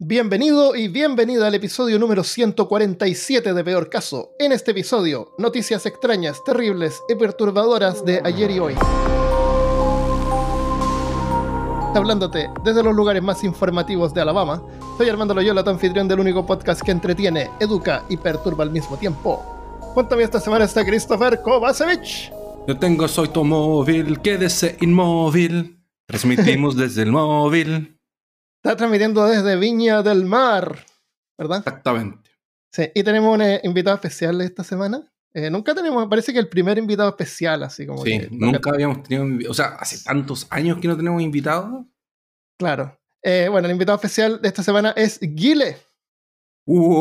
Bienvenido y bienvenida al episodio número 147 de Peor Caso. En este episodio, noticias extrañas, terribles y perturbadoras de ayer y hoy. Hablándote desde los lugares más informativos de Alabama, soy Armando Loyola, tu anfitrión del único podcast que entretiene, educa y perturba al mismo tiempo. Cuéntame esta semana está Christopher Kovacevic. Yo tengo soy tu móvil, quédese inmóvil. Transmitimos desde el móvil. Está transmitiendo desde Viña del Mar, ¿verdad? Exactamente. Sí, y tenemos un eh, invitado especial esta semana. Eh, nunca tenemos, parece que el primer invitado especial, así como Sí, que- nunca habíamos tenido. O sea, hace tantos años que no tenemos invitados. Claro. Eh, bueno, el invitado especial de esta semana es Guile. Uh,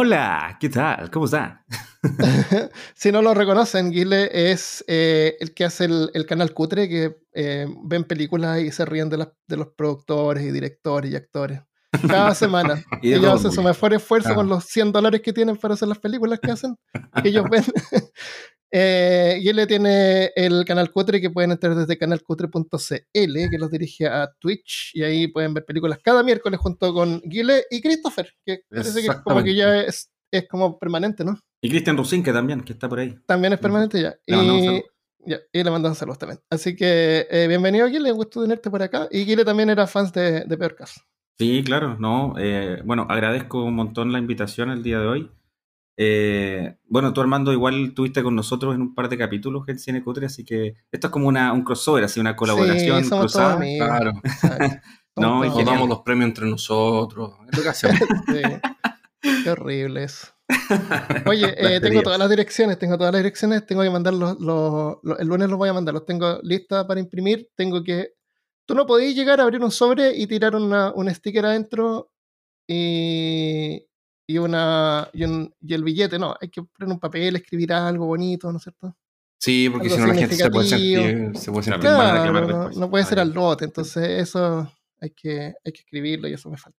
hola, ¿qué tal? ¿Cómo está? si no lo reconocen, Guile es eh, el que hace el, el canal Cutre, que eh, ven películas y se ríen de, las- de los productores y directores y actores. Cada semana. Y Ellos hacen su mejor esfuerzo con los 100 dólares que tienen para hacer las películas que hacen, que ellos ven. Eh, tiene el canal Cutre que pueden entrar desde canalcutre.cl, que los dirige a Twitch, y ahí pueden ver películas cada miércoles junto con Guile y Christopher, que parece que como que ya es, es como permanente, ¿no? Y Cristian Rusin, que también, que está por ahí. También es permanente ya. Le Y, ya, y le mandamos saludos también. Así que eh, bienvenido, Guile, gusto tenerte por acá. Y Guile también era fans de, de Peor Caso. Sí, claro, no. eh, bueno, agradezco un montón la invitación el día de hoy. Eh, bueno, tú Armando igual estuviste con nosotros en un par de capítulos en Cine Cutre, así que esto es como una, un crossover, así una colaboración Sí, somos todos cruzada. amigos. Claro. No, y Nos damos los premios entre nosotros. Es lo que hacemos. Sí. Qué horrible eso. Oye, eh, tengo todas las direcciones, tengo todas las direcciones, tengo que mandar los, los- los- el lunes los voy a mandar, los tengo listas para imprimir, tengo que... Tú no podéis llegar a abrir un sobre y tirar una, un sticker adentro y, y, una, y, un- y el billete, no, hay que poner un papel, escribir algo bonito, ¿no es cierto? Sí, porque Algo si no la gente se puede sentir. Se puede sentir Claro. mal. reclamar no, después. no puede ser al lote, entonces eso hay que, hay que escribirlo y eso me falta.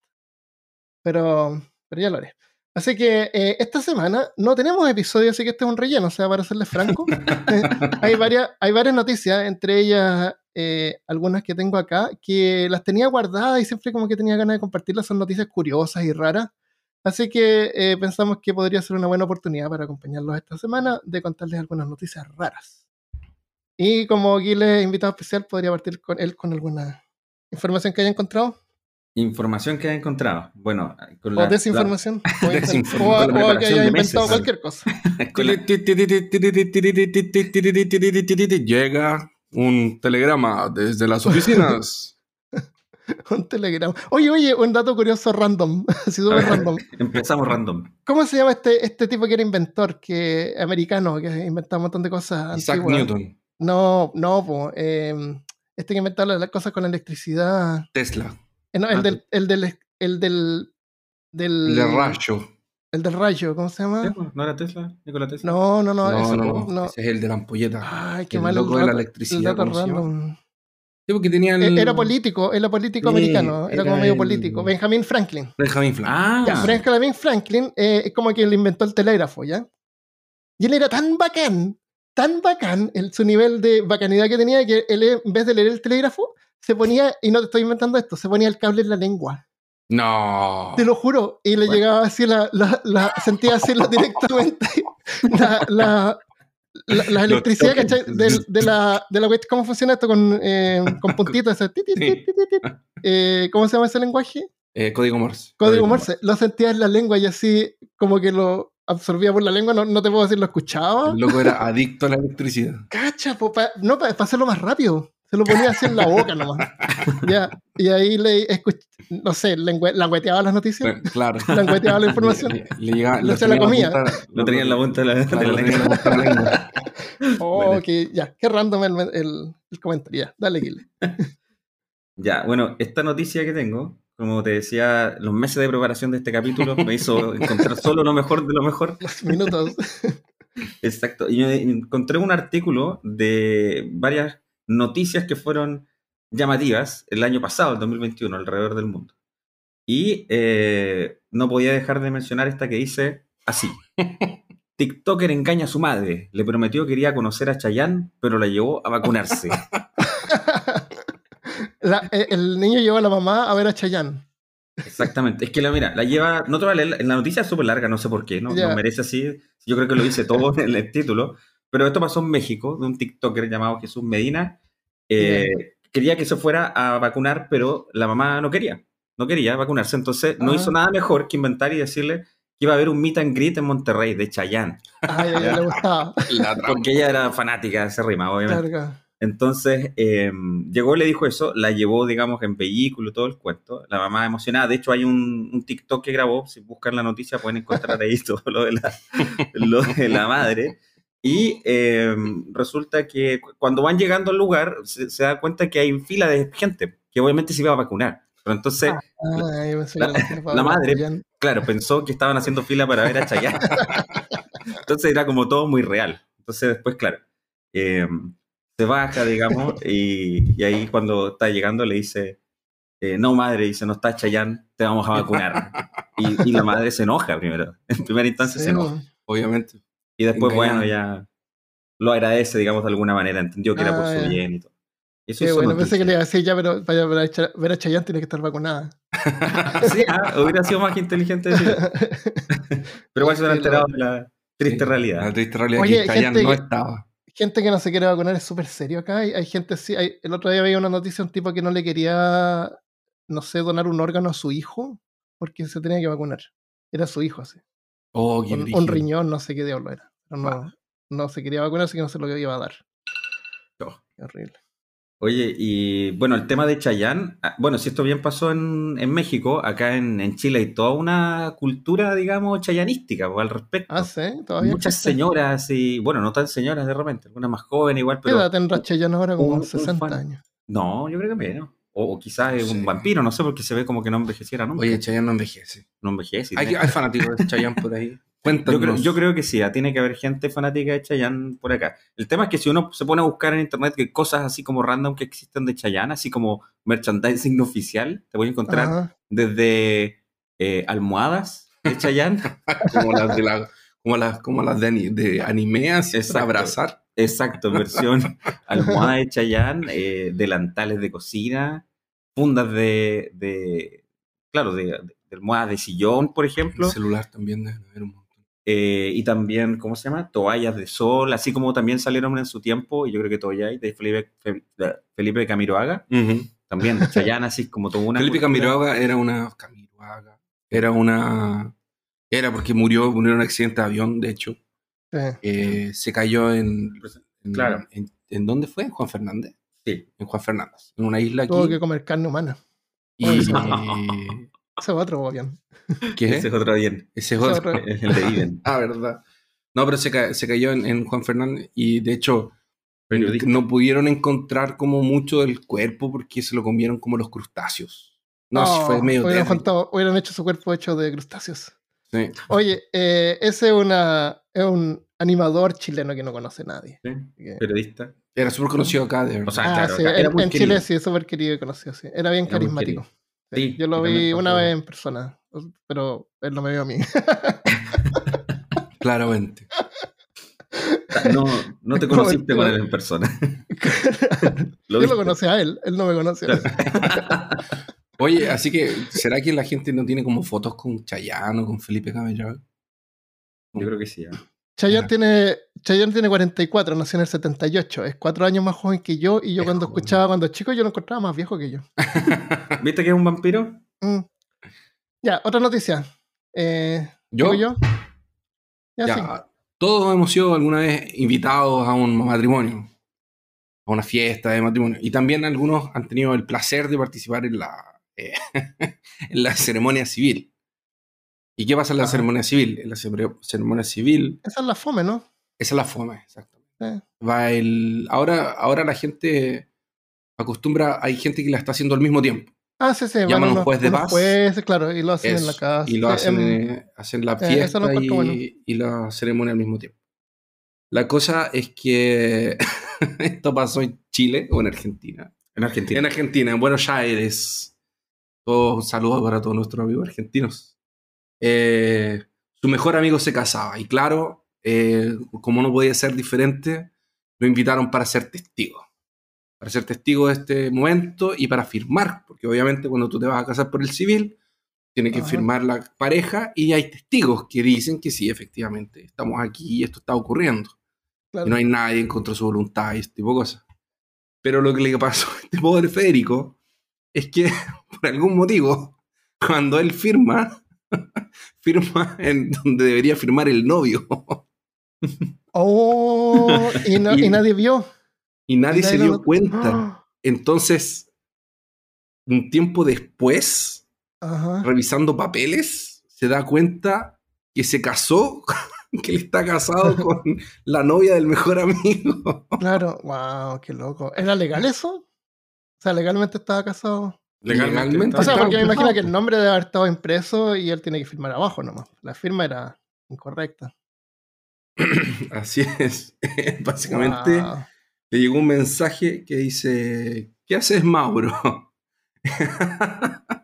Pero, pero ya lo haré. Así que eh, esta semana no tenemos episodio, así que este es un relleno, o sea, para serles franco. hay, varias, hay varias noticias, entre ellas eh, algunas que tengo acá, que las tenía guardadas y siempre como que tenía ganas de compartirlas, son noticias curiosas y raras. Así que eh, pensamos que podría ser una buena oportunidad para acompañarlos esta semana de contarles algunas noticias raras. Y como Guile es invitado especial, podría partir con él con alguna información que haya encontrado. Información que he encontrado. Bueno, con O la- desinformación. o, invent- Desinformación, o- que haya inventado meses. cualquier cosa. la- Llega un telegrama desde las oficinas. Un telegrama. Oye, oye, un dato curioso random. Así súper random. Empezamos random. ¿Cómo se llama este, este tipo que era inventor, que americano, que inventaba un montón de cosas Isaac antiguas? Newton. No, no, po, eh, este que inventaba las cosas con la electricidad. Tesla. Eh, no, el Ah, del, el del, el del, del, El de rayo. el del rayo, ¿cómo se llama? ¿No era Tesla? ¿Nicolás Tesla? No, no, no, No, eso, no. Ese es el de la ampolleta. Ay, qué el mal el loco de la electricidad. el dato ¿cómo se llama? random. Sí, porque tenían. Eh, Era político, era político Sí, americano, era, como medio el- político. Benjamin Franklin. Benjamin Franklin. Ah, Ya, Benjamin Franklin eh, es como quien le inventó el telégrafo, ¿ya? Y él era tan bacán, tan bacán, el, su nivel de bacanidad que tenía, que él en vez de leer el telégrafo, se ponía, y no te estoy inventando esto, se ponía el cable en la lengua. No. Te lo juro. Y le Bueno. llegaba así la, la, la- sentía así la- directamente la, la, la, la electricidad. ¿cachai? De, la, de la ¿Cómo funciona esto con, eh, con puntitos? Sí. Eh, ¿Cómo se llama ese lenguaje? Eh, código Morse. Código Morse. Lo sentía en la lengua y así como que lo absorbía por la lengua. No, no te puedo decir, lo escuchaba. El loco era adicto a la electricidad. Cacha, po, pa- no, para hacerlo más rápido. Se lo ponía así en la boca nomás. ya. Y ahí le escuch- no sé, lengüe- langueteaba las noticias. Claro. Langueteaba la información. Le, le llegaba- Lo lo se la comía. punta- Lo tenía en la punta de la, de Claro, la lo tenía en la lengua. punta de la lengua. Oh, Bueno. que ya, qué random el, el, el comentario. Ya, dale, Gil. Ya, bueno, esta noticia que tengo, como te decía, los meses de preparación de este capítulo me hizo encontrar solo lo mejor de lo mejor. Los minutos. Exacto. Y encontré un artículo de varias noticias que fueron llamativas el año pasado, el 2021, alrededor del mundo. Y eh, no podía dejar de mencionar esta que dice así. TikToker engaña a su madre. Le prometió que quería conocer a Chayanne, pero la llevó a vacunarse. La- eh, el niño llevó a la mamá a ver a Chayanne. Exactamente. Es que la mira, la lleva, no te voy a leer, la noticia es súper larga, no sé por qué, ¿no? Ya. No merece así. Yo creo que lo dice todo en el título. Pero esto pasó en México, de un TikToker llamado Jesús Medina. Eh, Quería que se fuera a vacunar, pero la mamá no quería. No quería vacunarse. Entonces no Ah. hizo nada mejor que inventar y decirle que iba a haber un meet and greet en Monterrey de Chayanne. Ay, a ella le gustaba. Porque ella era fanática de ese rima, obviamente. Claro. Entonces, eh, llegó y le dijo eso, la llevó, digamos, en vehículo, todo el cuento. La mamá emocionada. De hecho, hay un, un TikTok que grabó. Si buscan la noticia, pueden encontrar ahí todo lo de la, lo de la madre. Y eh, resulta que cu- cuando van llegando al lugar, se, se da cuenta que hay fila de gente que obviamente se iba a vacunar. Pero entonces, yo pensé La- era la madre- claro, pensó que estaban haciendo fila para ver a Chayanne. Entonces era como todo muy real. Entonces después, claro, eh, se baja, digamos, y, y ahí cuando está llegando le dice, eh, no madre, dice, no está Chayanne, te vamos a vacunar. Y, y la madre se enoja primero. En primera instancia se Sí, enoja. bueno. Obviamente. Y después, Engañado. bueno, ya lo agradece, digamos, de alguna manera. Entendió que era por su ya. bien y todo. Eso hizo bueno, pensé que le iba a decir ya, pero para ver a Cha- ver a Chayanne tiene que estar vacunada. Sí, ah, hubiera sido más inteligente decir. Pero igual se han Sí, enterado de la triste Sí, realidad. La triste realidad Oye, que Chayanne gente no que- estaba. gente que no se quiere vacunar es súper serio acá. Hay, hay gente así. hay- el otro día veía una noticia de un tipo que no le quería, no sé, donar un órgano a su hijo porque se tenía que vacunar. Era su hijo así. Oh, qué Un, riñón, no sé qué diablo era. No, Ah. no se quería vacunar, así que no se lo iba a dar. Oh. Qué horrible. Oye, y bueno, el tema de Chayanne, ah, bueno, si esto bien pasó en, en México, acá en, en Chile hay toda una cultura, digamos, chayanística pues, al respecto. Ah, sí, todavía. Muchas existe? señoras y, bueno, no tan señoras de repente, algunas más jóvenes igual, ¿Qué edad tendrá Chayanne ahora? Como un- un 60 fan. años. no, yo creo que menos. O, o quizás es Sí. un vampiro, no sé, porque se ve como que no envejeciera nunca. Oye, Chayanne no envejece. no envejece. Hay, fanáticos de Chayanne por ahí. Cuéntanos. Yo creo, yo creo que sí, ah, tiene que haber gente fanática de Chayanne por acá. El tema es que si uno se pone a buscar en internet que cosas así como random que existen de Chayanne, así como merchandising oficial, te voy a encontrar Ajá. desde eh, almohadas de Chayanne. como las de la, como las, como las de, de anime, así, para abrazar. Exacto, versión almohada de Chayanne, eh, delantales de cocina, fundas de, de claro, de, de almohadas de sillón, por ejemplo. El celular también un montón. Eh, y también, ¿cómo se llama? Toallas de sol, así como también salieron en su tiempo, y yo creo que todavía hay, de Felipe, Fe- de Felipe Camiroaga, también de Chayanne, así como toda una. Felipe cultura. Camiroaga era una. Camiroaga. Era una. Era porque murió, murió en un accidente de avión, de hecho. Sí. Eh, se cayó en, en- Claro. En, ¿en dónde fue? ¿En Juan Fernández? Sí. En Juan Fernández. En una isla aquí. Tuvo que comer carne humana. y, Ese es otro avión. ¿Qué? Ese es otro bien, Ese es otro. es el de Viven. Ah, verdad. No, pero se, ca- se cayó en, en Juan Fernández y de hecho Periodista. no pudieron encontrar como mucho del cuerpo porque se lo comieron como los crustáceos. No, sí fue medio hubieran, tétrico. juntado- hubieran hecho su cuerpo hecho de crustáceos. Sí. Oye, eh, ese es, una, es un animador chileno que no conoce nadie. Sí, Así que- Periodista. Era súper conocido acá, de verdad. O sea, ah, claro, sí, acá era en, querido. Chile sí, es súper querido y conocido, sí. Era bien Era carismático. Sí, Yo lo vi una vez en persona, pero él no me vio a mí. Claramente. No, no te conociste con él en persona. Yo lo conocí a él, él no me mí. Oye, así que, ¿será que la gente no tiene como fotos con Chayanne o con Felipe Camiroaga? Yo creo que sí. ah. Chayanne Ya. tiene, Chayanne tiene 44, nació en el 78. Es cuatro años más joven que yo y yo Es cuando joven. escuchaba cuando chico yo lo encontraba más viejo que yo. ¿Viste que es un vampiro? Mm. Ya, otra noticia. Eh, ¿Yo? ¿digo yo? Ya, Ya, sí. todos hemos sido alguna vez invitados a un matrimonio, a una fiesta de matrimonio, y también algunos han tenido el placer de participar en la, eh, en la ceremonia civil. ¿Y qué pasa en la Ajá. ceremonia civil? En la cere- ceremonia civil, Esa es la fome, ¿no? esa es la fome, exactamente. Eh, Va el, ahora, ahora la gente acostumbra, hay gente que la está haciendo al mismo tiempo. Ah, sí, sí. Llaman a un unos- juez de paz. jueces, claro, y lo hacen en Eso, la casa. Y lo hacen, eh, hacen la lo fiesta y, encuentro bueno. y la ceremonia al mismo tiempo. La cosa es que esto pasó en Chile o en Argentina. En Argentina. En Argentina, en Buenos Aires. Todos, un saludo para todos nuestros amigos argentinos. Eh, su mejor amigo se casaba y claro, eh, como no podía ser diferente, lo invitaron para ser testigo. Para ser testigo de este momento y para firmar, porque obviamente cuando tú te vas a casar por el civil, Tiene que Ajá. firmar la pareja y hay testigos que dicen que sí, efectivamente, estamos aquí y esto está ocurriendo. Claro. Y no hay nadie en contra de su voluntad y este tipo de cosas. Pero lo que le pasó a este pobre Federico es que, por algún motivo, cuando él firma, firma en donde debería firmar el novio. Oh, y, no- Y- y nadie vio. Y nadie se lo- dio cuenta. Entonces, un tiempo después, Ajá. revisando papeles, se da cuenta que se casó, que él está casado con la novia del mejor amigo. Claro, wow, qué loco. ¿Era legal eso? O sea, legalmente estaba casado. Legalmente. O sea, porque me imagino que el nombre debe haber estado impreso y él tiene que firmar abajo nomás. La firma era incorrecta. Así es. Básicamente Wow. le llegó un mensaje que dice, ¿qué haces Mauro?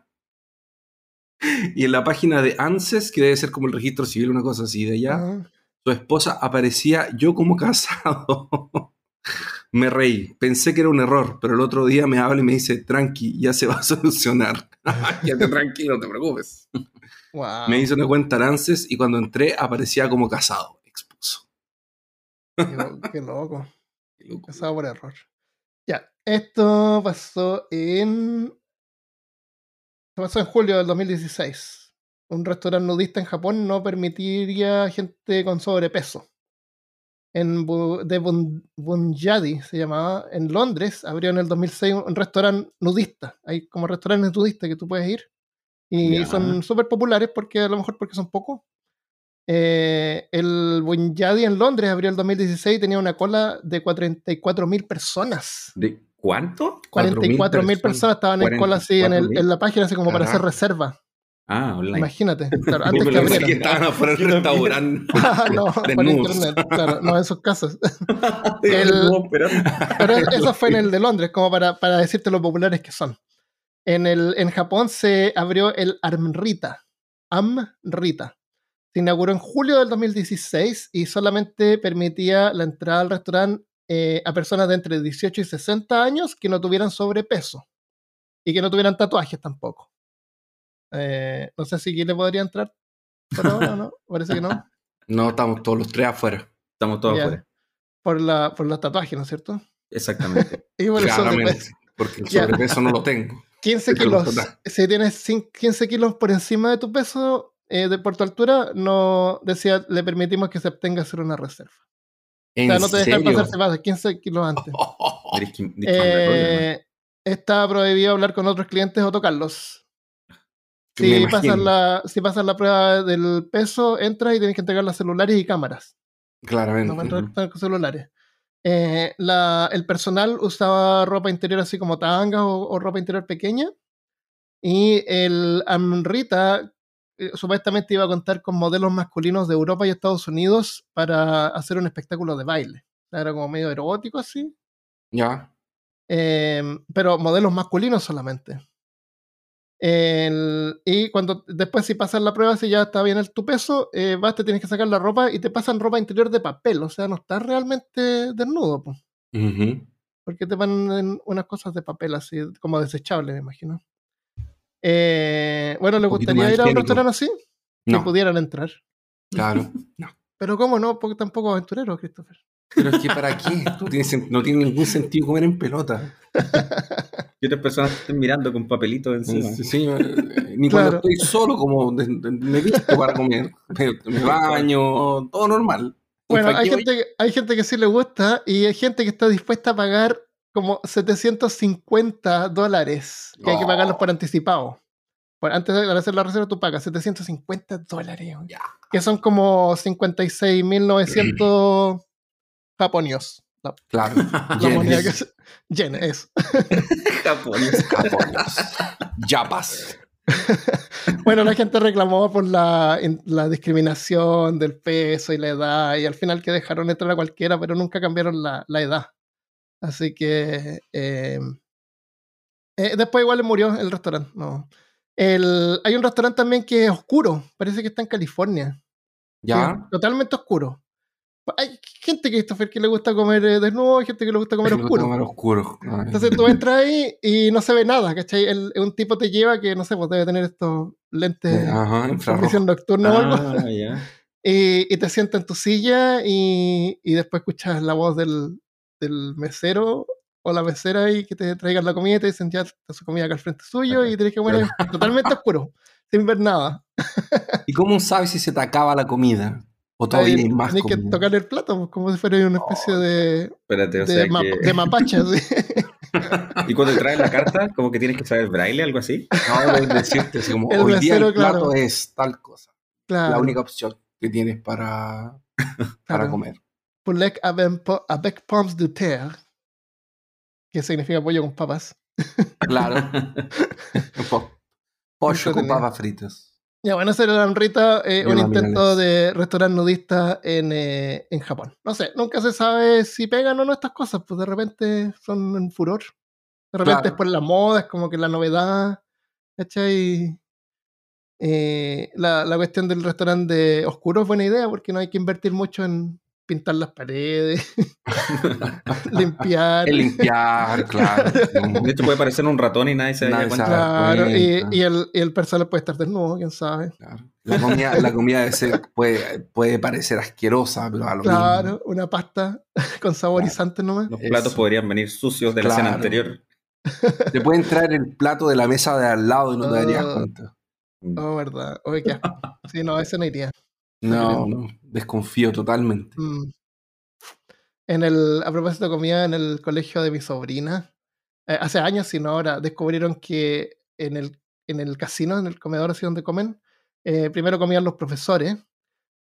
y en la página de ANSES, que debe ser como el registro civil, una cosa así de allá, Ajá. su esposa aparecía yo como casado. me reí, pensé que era un error, pero el otro día me habla y me dice, tranqui, ya se va a solucionar. Quédate tranquilo, no te preocupes. Wow. Me hizo una cuenta en ANSES y cuando entré aparecía como casado, expuso. Qué, qué loco. Qué loco. Casado por error. Ya, esto pasó en. pasó en julio del 2016. Un restaurante nudista en Japón no permitiría gente con sobrepeso. En Bu- de Bun- Bunjadi se llamaba, en Londres, abrió en el 2006 un restaurante nudista. Hay como restaurantes nudistas que tú puedes ir. Y son súper populares porque a lo mejor porque son pocos. Eh, el Bunjadi en Londres abrió el 2016 y tenía una cola de 44.000 personas. ¿De cuánto? 4.000 44.000 personas. personas. estaban en cola así en, el- 44.000. en la página, así como para hacer reserva. Ah, online. Imagínate, claro, antes que abrieran. que estaban afuera del restaurante. Ah, no, por internet, claro, no, esos casos. El- Pero eso fue en el de Londres, como para, para decirte lo populares que son. En, el, en Japón se abrió el Amrita. Amrita. Se inauguró en julio del 2016 y solamente permitía la entrada al restaurante eh, a personas de entre 18 y 60 años que no tuvieran sobrepeso y que no tuvieran tatuajes tampoco. Eh, no sé si le podría entrar por ahora o no, parece que no. No, estamos todos los tres afuera. Estamos todos Ya. afuera. Por, la, por los tatuajes, ¿no es cierto? Exactamente. Y por el sobrepeso. Porque el sobrepeso no lo tengo. 15 Pero los kilos. Si tienes cin- 15 kilos por encima de tu peso, eh, de por tu altura, no decía, le permitimos que se abstenga a hacer una reserva. O ¿En sea, no te dejan serio? pasar si vas 15 kilos antes. Eh, está prohibido hablar con otros clientes o tocarlos. Si pasas, la, si pasas la prueba del peso, entras y tienes que entregar los celulares y cámaras. Claramente. No entrar con celulares. Eh, la- el personal usaba ropa interior así como tangas o, o ropa interior pequeña. Y el Amrita eh, supuestamente iba a contar con modelos masculinos de Europa y Estados Unidos para hacer un espectáculo de baile. Era como medio erótico así. Ya. Eh, pero modelos masculinos solamente. Y cuando después si pasas la prueba, si ya está bien el, tu peso, eh, vas, te tienes que sacar la ropa y te pasan ropa interior de papel, o sea, no estás realmente desnudo, Ujú. porque te ponen unas cosas de papel así, como desechables, me imagino. Eh, bueno, ¿le gustaría ir a un restaurante así? Que pudieran entrar. claro. No. Pero ¿cómo no? Porque tampoco aventurero, Christopher. Pero es que ¿para qué? No tiene, sen- no tiene ningún sentido comer en pelota. Y otras personas te estén mirando con papelitos encima. Sí, sí, eh, ni Claro. cuando estoy solo, como de- de- me visto para comer. Me, me baño, todo normal. Bueno, ¿Para hay gente, hay gente que sí le gusta y hay gente que está dispuesta a pagar como 750 dólares, que hay que pagarlos por anticipado. Por, antes de hacer la reserva tú pagas 750 dólares, Ya. que son como 56.900 japonios. La, Claro. la moneda que Yenes, se- yen, eso. Japonés. japones, yapas. Bueno, la gente reclamó por la, in- la discriminación del peso y la edad, y al final que dejaron entrar a cualquiera, pero nunca cambiaron la, la edad. Así que eh, eh, después igual le murió el restaurante. No. El, hay un restaurante también que es oscuro, parece que está en California. Ya. es totalmente oscuro. Hay gente, Christopher, que le gusta comer eh, desnudo, hay gente que le gusta comer gusta oscuro. comer oscuro. Ay. Entonces tú entras ahí y no se ve nada, ¿cachai? El, un tipo te lleva que, no sé, pues debe tener estos lentes de infrarrojo. visión nocturna o algo. Ah, y te sientas en tu silla y, y después escuchas la voz del, del mesero o la mesera ahí que te traigan la comida y te dicen ya está su comida acá al frente suyo y tienes que comer totalmente oscuro, sin ver nada. ¿Y cómo sabes si se te acaba la comida? ¿O todavía hay más Tienes que tocar el plato pues, como si fuera una especie de, Espérate, o de, sea ma- que... de mapache. así. Y cuando te traen la carta, como que tienes que saber braille, algo así. No, es decirte así como, El hoy día el plato claro. es tal cosa. Claro, La única opción que tienes para, para claro. comer. Poulet avec po- avec pommes de terre, que significa pollo con papas. Claro. Po- Pollo con papas fritas. Ya, bueno, ese era la eh, un una intento de restaurante nudista en, eh, en Japón. No sé, nunca se sabe si pegan o no estas cosas, pues de repente son en furor. De repente Claro. es por la moda, es como que la novedad, ¿cachai? Eh, la, la cuestión del restaurante oscuro es buena idea porque no hay que invertir mucho en pintar las paredes, limpiar. El limpiar, claro. hecho, puede parecer un ratón y nadie se da cuenta. Claro, y, el, y el personal puede estar desnudo, quién sabe. claro. La comida, la comida puede, puede parecer asquerosa, pero a lo mismo. Claro, una pasta con saborizantes nomás. Los platos Eso. podrían venir sucios de la cena Claro. anterior. Te puede entrar el plato de la mesa de al lado y no te darías Ah. cuenta. Oh, verdad. Oye, qué asco. Sí, no, ese no iría. No, no, desconfío totalmente. Mm. En el, a propósito de comida, en el colegio de mi sobrina, eh, hace años, si no ahora, descubrieron que en el, en el casino, en el comedor así donde comen, eh, primero comían los profesores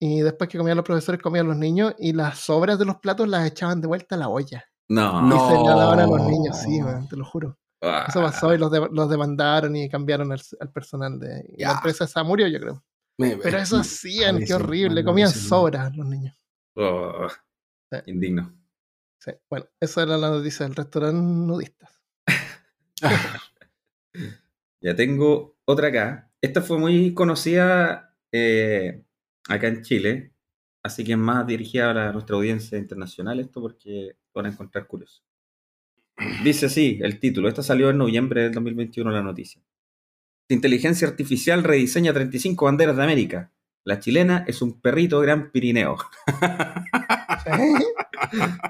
y después que comían los profesores comían los niños y las sobras de los platos las echaban de vuelta a la olla. No. Y No. se le daban a los niños, sí, man, te lo juro. Ah. Eso pasó y los, de- los demandaron y cambiaron al, al personal de y la empresa esa murió, yo creo. Me- Pero eso hacían, qué horrible, me comían sobras los niños. Oh, Sí. indigno. Sí. Bueno, esa era la noticia del restaurante nudistas. Ya tengo otra acá. Esta fue muy conocida eh, acá en Chile, así que es más dirigida a la- nuestra audiencia internacional esto porque lo van a encontrar curioso. Dice así el título. Esta salió en noviembre del 2021 la noticia. Inteligencia artificial rediseña 35 banderas de América. La chilena es un perrito gran Pirineo.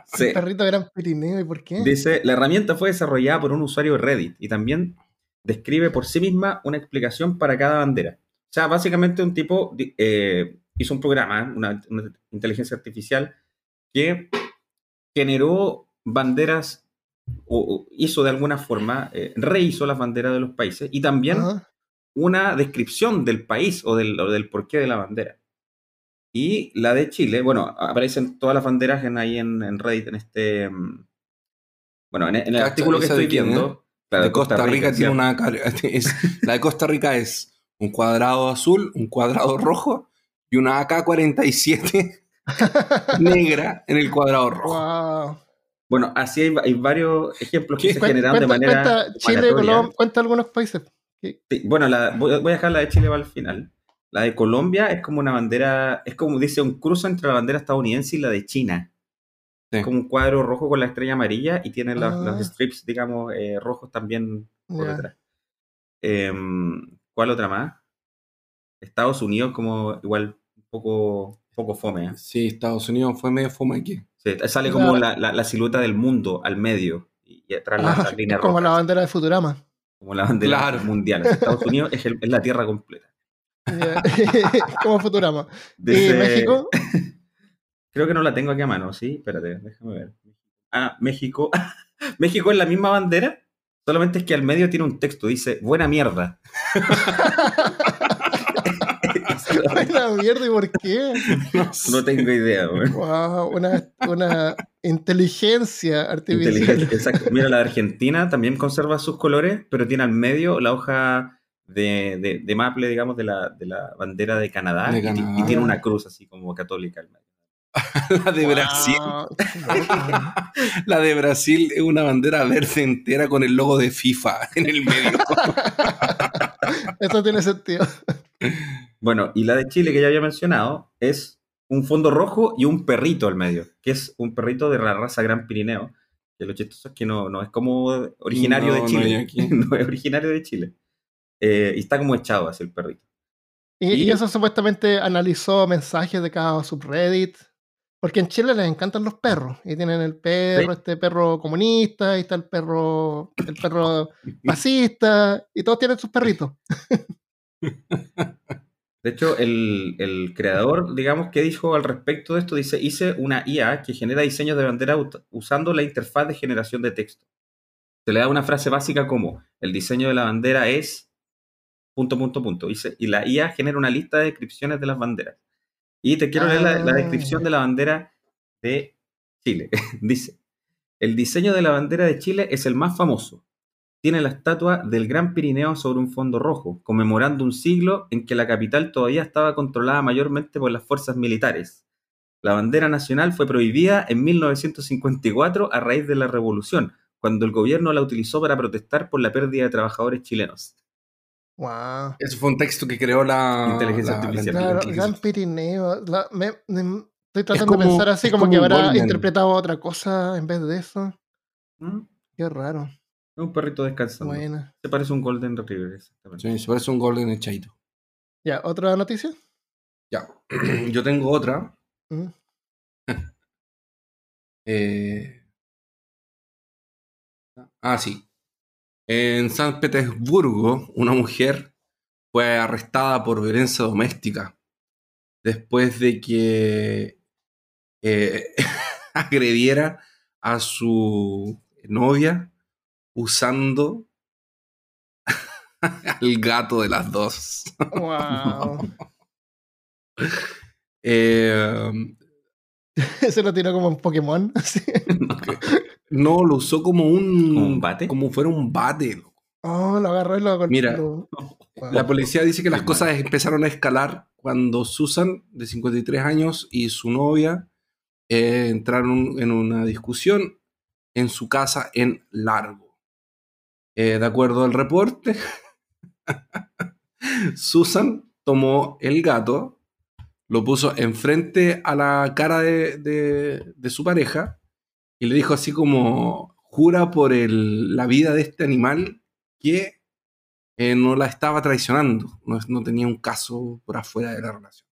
Sí. Perrito Gran Pirineo, ¿y por qué? Dice, la herramienta fue desarrollada por un usuario de Reddit y también describe por sí misma una explicación para cada bandera. O sea, básicamente un tipo eh, hizo un programa, una, una inteligencia artificial, que generó banderas o, o hizo de alguna forma, eh, rehizo las banderas de los países y también Ajá. una descripción del país o del, o del porqué de la bandera. Y la de Chile, bueno, aparecen todas las banderas en, ahí en, en Reddit, en este... mm, Bueno, en, en el Cacha, artículo que ¿esa de estoy quién, viendo... claro, de Costa Rica, tiene una. es- la de Costa Rica es un cuadrado azul, un cuadrado rojo y una AK-47 negra en el cuadrado rojo. Wow. Bueno, así hay, hay varios ejemplos que se generan de manera cuenta Chile. Colombia, cuenta algunos países. Sí, bueno, la, voy, voy a dejar la de Chile para el final. La de Colombia es como una bandera, es como dice un cruce entre la bandera estadounidense y la de China. Sí. como un cuadro rojo con la estrella amarilla y tiene Ah. los strips, digamos, eh, rojos también por detrás. Em, ¿Cuál otra más? Estados Unidos como igual un poco, poco fome. ¿eh? Sí, Estados Unidos fue medio fome aquí. Sí, sale como la, la- la silueta del mundo al medio y, y atrás la, Ah, la línea es como roja, la bandera de Futurama. como la bandera Claro. mundial. Estados Unidos es, el- es la tierra completa. Como Futurama. Dice- ¿Y México? Creo que no la tengo aquí a mano, ¿sí? Espérate, déjame ver. Ah, México. México es la misma bandera, solamente es que al medio tiene un texto, dice, buena mierda. Buena mierda, ¿y por qué? no tengo idea, güey. Wow, una, una inteligencia artificial. Inteligente, exacto. Mira, la de Argentina también conserva sus colores, pero tiene al medio la hoja de, de, de maple, digamos, de la, de la bandera de Canadá, De y tiene una cruz así como católica al medio. La de Brasil. Wow. La de Brasil es una bandera verde entera con el logo de FIFA en el medio. Eso tiene sentido. Bueno, y la de Chile que ya había mencionado es un fondo rojo y un perrito al medio, que es un perrito de la raza Gran Pirineo. Que lo chistoso es que no, no es como originario No, de Chile. No, es originario de Chile. Eh, y está como echado hacia el perrito. Y, Y- y eso supuestamente analizó mensajes de cada subreddit. Porque en Chile les encantan los perros. Y tienen el perro, este perro comunista, y está el perro, el perro fascista, y todos tienen sus perritos. De hecho, el, el creador, digamos, que dijo al respecto de esto, dice, hice una IA que genera diseños de bandera usando la interfaz de generación de texto. Se le da una frase básica como, el diseño de la bandera es... punto, punto, punto. Dice, y la IA genera una lista de descripciones de las banderas. Y te quiero leer la, la Ah. descripción de la bandera de Chile. dice, el diseño de la bandera de Chile es el más famoso. Tiene la estatua del Gran Pirineo sobre un fondo rojo, conmemorando un siglo en que la capital todavía estaba controlada mayormente por las fuerzas militares. La bandera nacional fue prohibida en 1954 a raíz de la revolución, cuando el gobierno la utilizó para protestar por la pérdida de trabajadores chilenos. Wow. Ese fue un texto que creó la Inteligencia artificial. Claro, Gran Pirineo. la- me- me- estoy tratando como- de pensar así es como, como que habrá Goldman. interpretado otra cosa en vez de eso. ¿Mm? Qué raro. Un perrito descansando. Se parece a un Golden Retriever, exactamente. Sí, se parece un golden echadito. Ya, ¿otra noticia? Ya. Yo tengo otra. Mm. Eh, Ah, sí. En San Petersburgo, una mujer fue arrestada por violencia doméstica después de que eh, agrediera a su novia usando al gato de las dos. Wow. Eh, Se lo tiró como un Pokémon. no, lo usó como un, ¿Como un bate? Como fuera un bate. Oh, lo agarró y lo golpeó. Mira, lo- wow. La policía dice que las Qué cosas empezaron a escalar cuando Susan, de 53 años, y su novia eh, entraron en una discusión en su casa en Largo. Eh, de acuerdo al reporte, Susan tomó el gato, lo puso enfrente a la cara de, de- de su pareja y le dijo así como, jura por el- la vida de este animal que eh, no la estaba traicionando, no, no tenía un caso por afuera de la relación.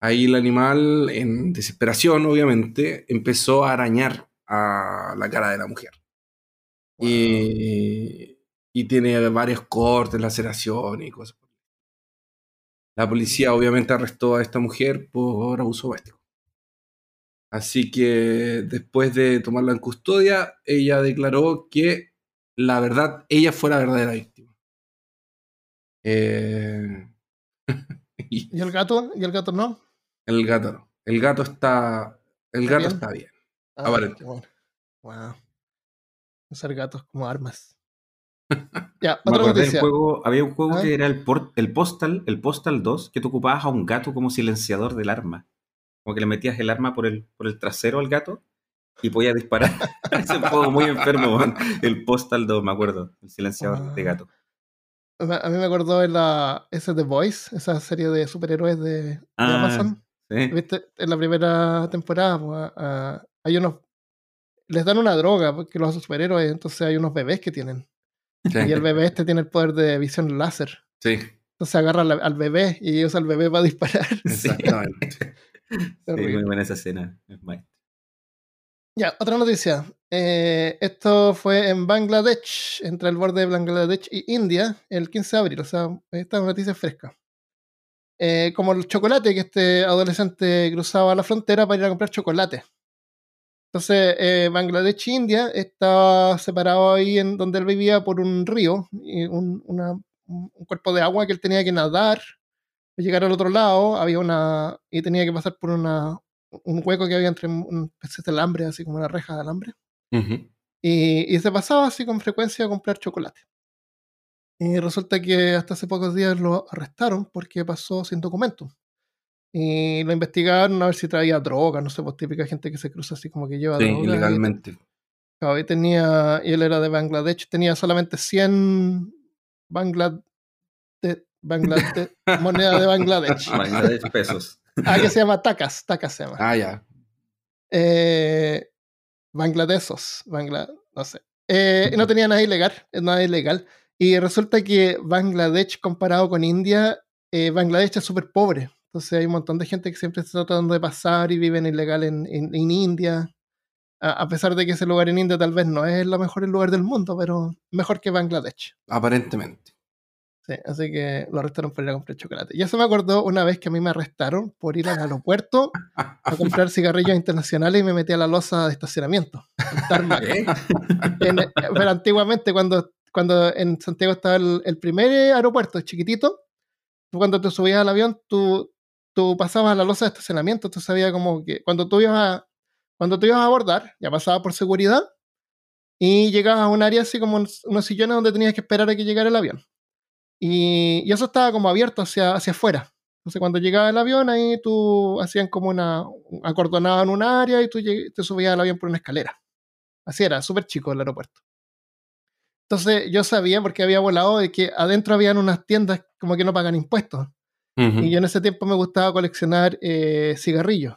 Ahí el animal, en desesperación, obviamente, empezó a arañar a la cara de la mujer. Y, y tiene varios cortes, laceración y cosas. La policía obviamente arrestó a esta mujer por abuso doméstico. Así que después de tomarla en custodia, ella declaró que la verdad, ella fue la verdadera víctima. Eh, y ¿Y el gato? ¿Y el gato no? el gato no. El gato está. El ¿Está gato bien? está bien. Ah, Aparente. qué bueno. Wow. Usar gatos como armas. ya, otra noticia. juego, había un juego Ah. que era el, por- el Postal, el Postal 2, que tú ocupabas a un gato como silenciador del arma. Como que le metías el arma por el, por el trasero al gato y podías disparar. es un juego muy enfermo, man. El Postal 2, me acuerdo. El silenciador de Ah. gato. A mí me acordó en la, ese The Voice, esa serie de superhéroes de, de Ah, Amazon. ¿sí? ¿Viste? En la primera temporada pues, ah, hay unos. Les dan una droga porque los hacen superhéroes, entonces hay unos bebés que tienen. Sí. Y el bebé este tiene el poder de visión láser. Sí, Entonces agarra al, al bebé y usa al bebé para disparar. Exactamente. Sí, muy buena esa escena. Ya, otra noticia. Eh, esto fue en Bangladesh, entre el borde de Bangladesh y India, el 15 de abril. O sea, esta noticia es fresca. Eh, como el chocolate, que este adolescente cruzaba la frontera para ir a comprar chocolate. Entonces, eh, Bangladesh e India está separado ahí en donde él vivía por un río, y un, una- un un cuerpo de agua que él tenía que nadar, llegar al otro lado, había una. y tenía que pasar por una, un hueco que había entre un especie de alambre, así como una reja de alambre. Ujú. Y, y se pasaba así con frecuencia a comprar chocolate. Y resulta que hasta hace pocos días lo arrestaron porque pasó sin documento. Y lo investigaron a ver si traía droga, no sé, pues típica gente que se cruza así como que lleva Sí, droga. y- ilegalmente. Claro, y tenía, y él era de Bangladesh, tenía solamente 100 Bangladesh, Bangladesh moneda de Bangladesh. Bangladesh pesos. Ah, que se llama Takas, Takas se llama. Ah, ya. Eh, Bangladesos, Bangla, no sé. Eh, no tenía nada ilegal, nada ilegal. Y resulta que Bangladesh comparado con India, eh, Bangladesh es súper pobre. Entonces hay un montón de gente que siempre está tratando de pasar y viven ilegal en, en, en India. A, a, pesar de que ese lugar en India tal vez no es el mejor lugar del mundo, pero mejor que Bangladesh. Aparentemente. Sí, así que lo arrestaron por ir a comprar chocolate. Y eso me acordó una vez que a mí me arrestaron por ir al aeropuerto a comprar cigarrillos internacionales y me metí a la losa de estacionamiento. en, pero antiguamente, cuando, cuando en Santiago estaba el, el, primer aeropuerto chiquitito, cuando te subías al avión, tú, tú pasabas a la losa de estacionamiento, tú sabías como que cuando tú ibas a, cuando tú ibas a abordar, ya pasabas por seguridad y llegabas a un área así como unos sillones donde tenías que esperar a que llegara el avión. Y, y, eso estaba como abierto hacia, hacia afuera. Entonces, cuando llegaba el avión, ahí tú hacían como una. acordonaban un área y tú te subías al avión por una escalera. Así era, súper chico el aeropuerto. Entonces, yo sabía, porque había volado, de que adentro habían unas tiendas como que no pagan impuestos. Uh -huh. Y yo en ese tiempo me gustaba coleccionar eh, cigarrillos.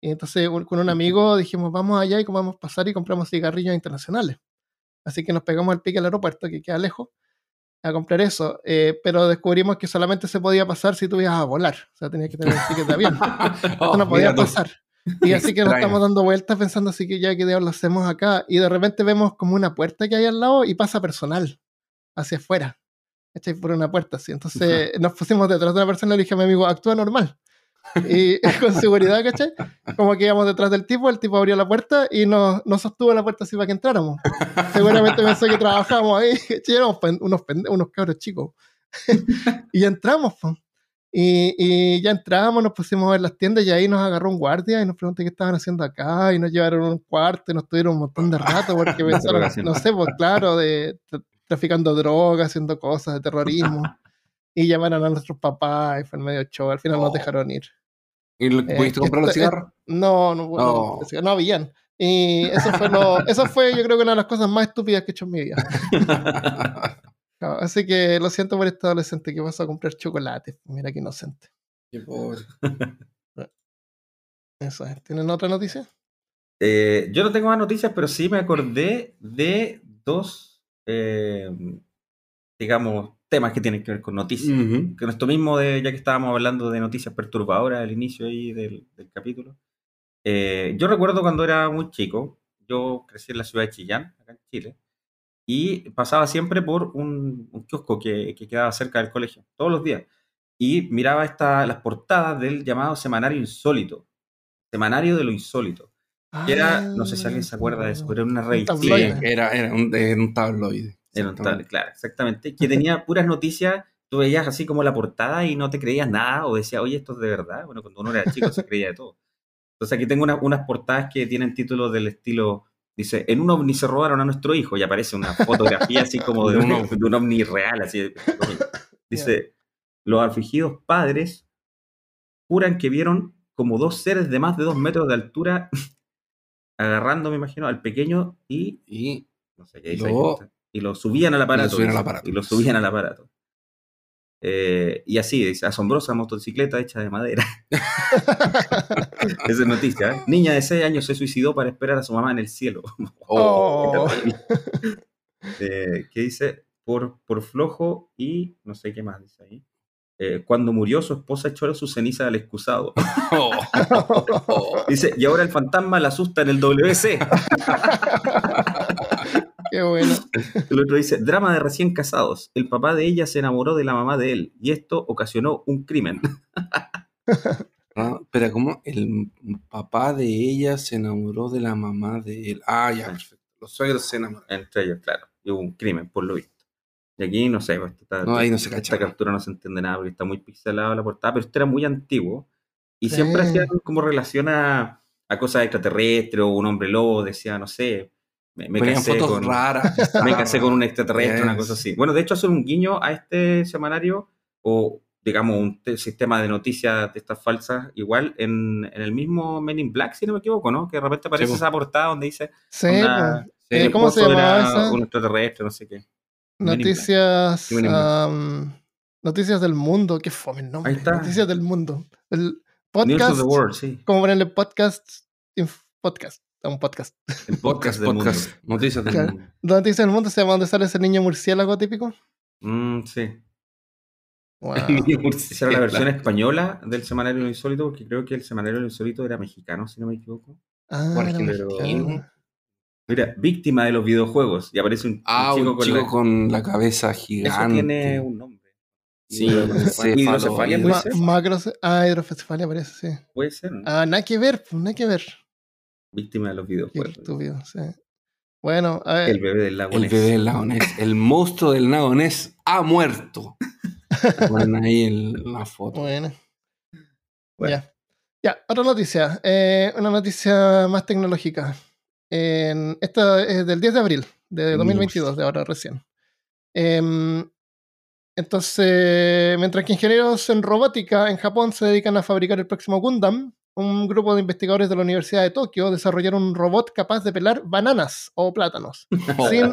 Y entonces, con un amigo dijimos, vamos allá y vamos a pasar y compramos cigarrillos internacionales. Así que nos pegamos al pique al aeropuerto, que queda lejos a comprar eso, eh, pero descubrimos que solamente se podía pasar si tú ibas a volar, o sea, tenías que tener el ticket de avión. oh, no podía pasar. Y así que nos estamos dando vueltas pensando así que ya que diablos hacemos acá, y de repente vemos como una puerta que hay al lado y pasa personal hacia afuera. ¿Cachai? Por una puerta así. Entonces nos pusimos detrás de una persona y le dije a mi amigo, actúa normal. Y con seguridad, ¿cachai? Como que íbamos detrás del tipo, el tipo abrió la puerta y nos, nos sostuvo la puerta así para que entráramos. Seguramente pensó que trabajábamos ahí, éramos unos, unos cabros chicos. y entramos, pues. Y, y, ya entramos, nos pusimos a ver las tiendas y ahí nos agarró un guardia y nos preguntó qué estaban haciendo acá y nos llevaron a un cuarto y nos tuvieron un montón de rato porque pensaron, no sé, pues claro, de traficando drogas, haciendo cosas de terrorismo. Y llamaron a nuestros papás y fue el medio show. Al final oh. nos dejaron ir. ¿Y pudiste eh, comprar los cigarros? No, no, no, no, no habían. Y eso fue, lo, eso fue, yo creo que una de las cosas más estúpidas que he hecho en mi vida. no, así que lo siento por este adolescente que pasó a comprar chocolate. Mira qué inocente. Qué pobre. Eso es. ¿Tienen otra noticia? Eh, yo no tengo más noticias, pero sí me acordé de dos, eh, digamos, temas que tienen que ver con noticias. Uh -huh. Esto mismo, de, ya que estábamos hablando de noticias perturbadoras al inicio ahí del, del capítulo. Eh, yo recuerdo cuando era muy chico, yo crecí en la ciudad de Chillán, acá en Chile, y pasaba siempre por un, un kiosco que, que, quedaba cerca del colegio, todos los días. Y miraba esta, las portadas del llamado Semanario Insólito, Semanario de lo Insólito. Que era, no sé si alguien se acuerda de eso, pero era una revista. Sí, era, era, un, era un tabloide. Era un tablet, claro, exactamente. Que tenía puras noticias, tú veías así como la portada y no te creías nada o decías, oye, esto es de verdad. Bueno, cuando uno era chico se creía de todo. Entonces aquí tengo una, unas portadas que tienen títulos del estilo, dice, en un ovni se robaron a nuestro hijo y aparece una fotografía así como de un, de un ovni real. Así, dice, los afligidos padres juran que vieron como dos seres de más de dos metros de altura agarrando, me imagino, al pequeño y... y no sé qué dice. Luego, y lo subían al aparato. Y lo subían al aparato. Y lo subían al aparato. Eh, y así, dice, asombrosa motocicleta hecha de madera. Esa es noticia. ¿eh? Niña de 6 años se suicidó para esperar a su mamá en el cielo. Oh. eh, ¿Qué dice? Por, por flojo y no sé qué más dice ahí. Eh, cuando murió su esposa echó su ceniza al excusado. Oh. dice, y ahora el fantasma la asusta en el WC. Qué bueno. El otro dice, drama de recién casados. El papá de ella se enamoró de la mamá de él y esto ocasionó un crimen. Ah, pero ¿cómo? El papá de ella se enamoró de la mamá de él. Ah, ya, perfecto. Los suegros se enamoraron. Entre ellos, claro. Y hubo un crimen, por lo visto. Y aquí, no sé, pues, esta, no, ahí no se cacha. esta captura no se entiende nada porque está muy pixelada la portada, pero esto era muy antiguo. Y sí. siempre hacían como relación a, a cosas extraterrestres o un hombre lobo, decía, no sé, me, me casé fotos con, raras. me casé con un extraterrestre, yes. una cosa así. Bueno, de hecho, hacer un guiño a este semanario o, digamos, un sistema de noticias de estas falsas, igual en, en, el mismo Men in Black, si no me equivoco, ¿no? Que de repente aparece sí, esa portada donde dice. Sí, una, sí. ¿cómo se llama esa? Un extraterrestre, no sé qué. Noticias. Um, noticias del mundo, qué fome el nombre. Ahí está. Noticias del mundo. El podcast, of the World, sí. como ponerle podcast, podcast, a un podcast. El podcast Podcast, del podcast. Noticias del Claro. mundo. ¿Dónde dice el mundo? ¿Se llama donde sale ese niño murciélago típico? mundo. Mm, sí. Wow. Esa era la versión española del Semanario Lo Insólito, porque creo que el Semanario Lo Insólito era mexicano, si no me equivoco. Ah, mexicano. Mira, víctima de los videojuegos. Y aparece un, Ah, un chico, la- con, la... cabeza Eso gigante. tiene un nombre. Sí, Hidrocefalia puede ser. ah, hidrocefalia parece, sí. Puede ser, ¿no? Ah, nada que ver, pues, nada que ver. Víctima de los Qué videojuegos. estúpido, sí. Bueno, a ver, El bebé del lago El Ness. bebé del lago Ness. El monstruo del lago Ness ha muerto. Ponen ahí el- la foto. bueno. Bueno. Ya. Ya, otra noticia. eh, una noticia más tecnológica. En, esta es del 10 de abril de 2022, de ahora recién. Em, entonces, mientras que ingenieros en robótica en Japón se dedican a fabricar el próximo Gundam, un grupo de investigadores de la Universidad de Tokio desarrollaron un robot capaz de pelar bananas o plátanos sin,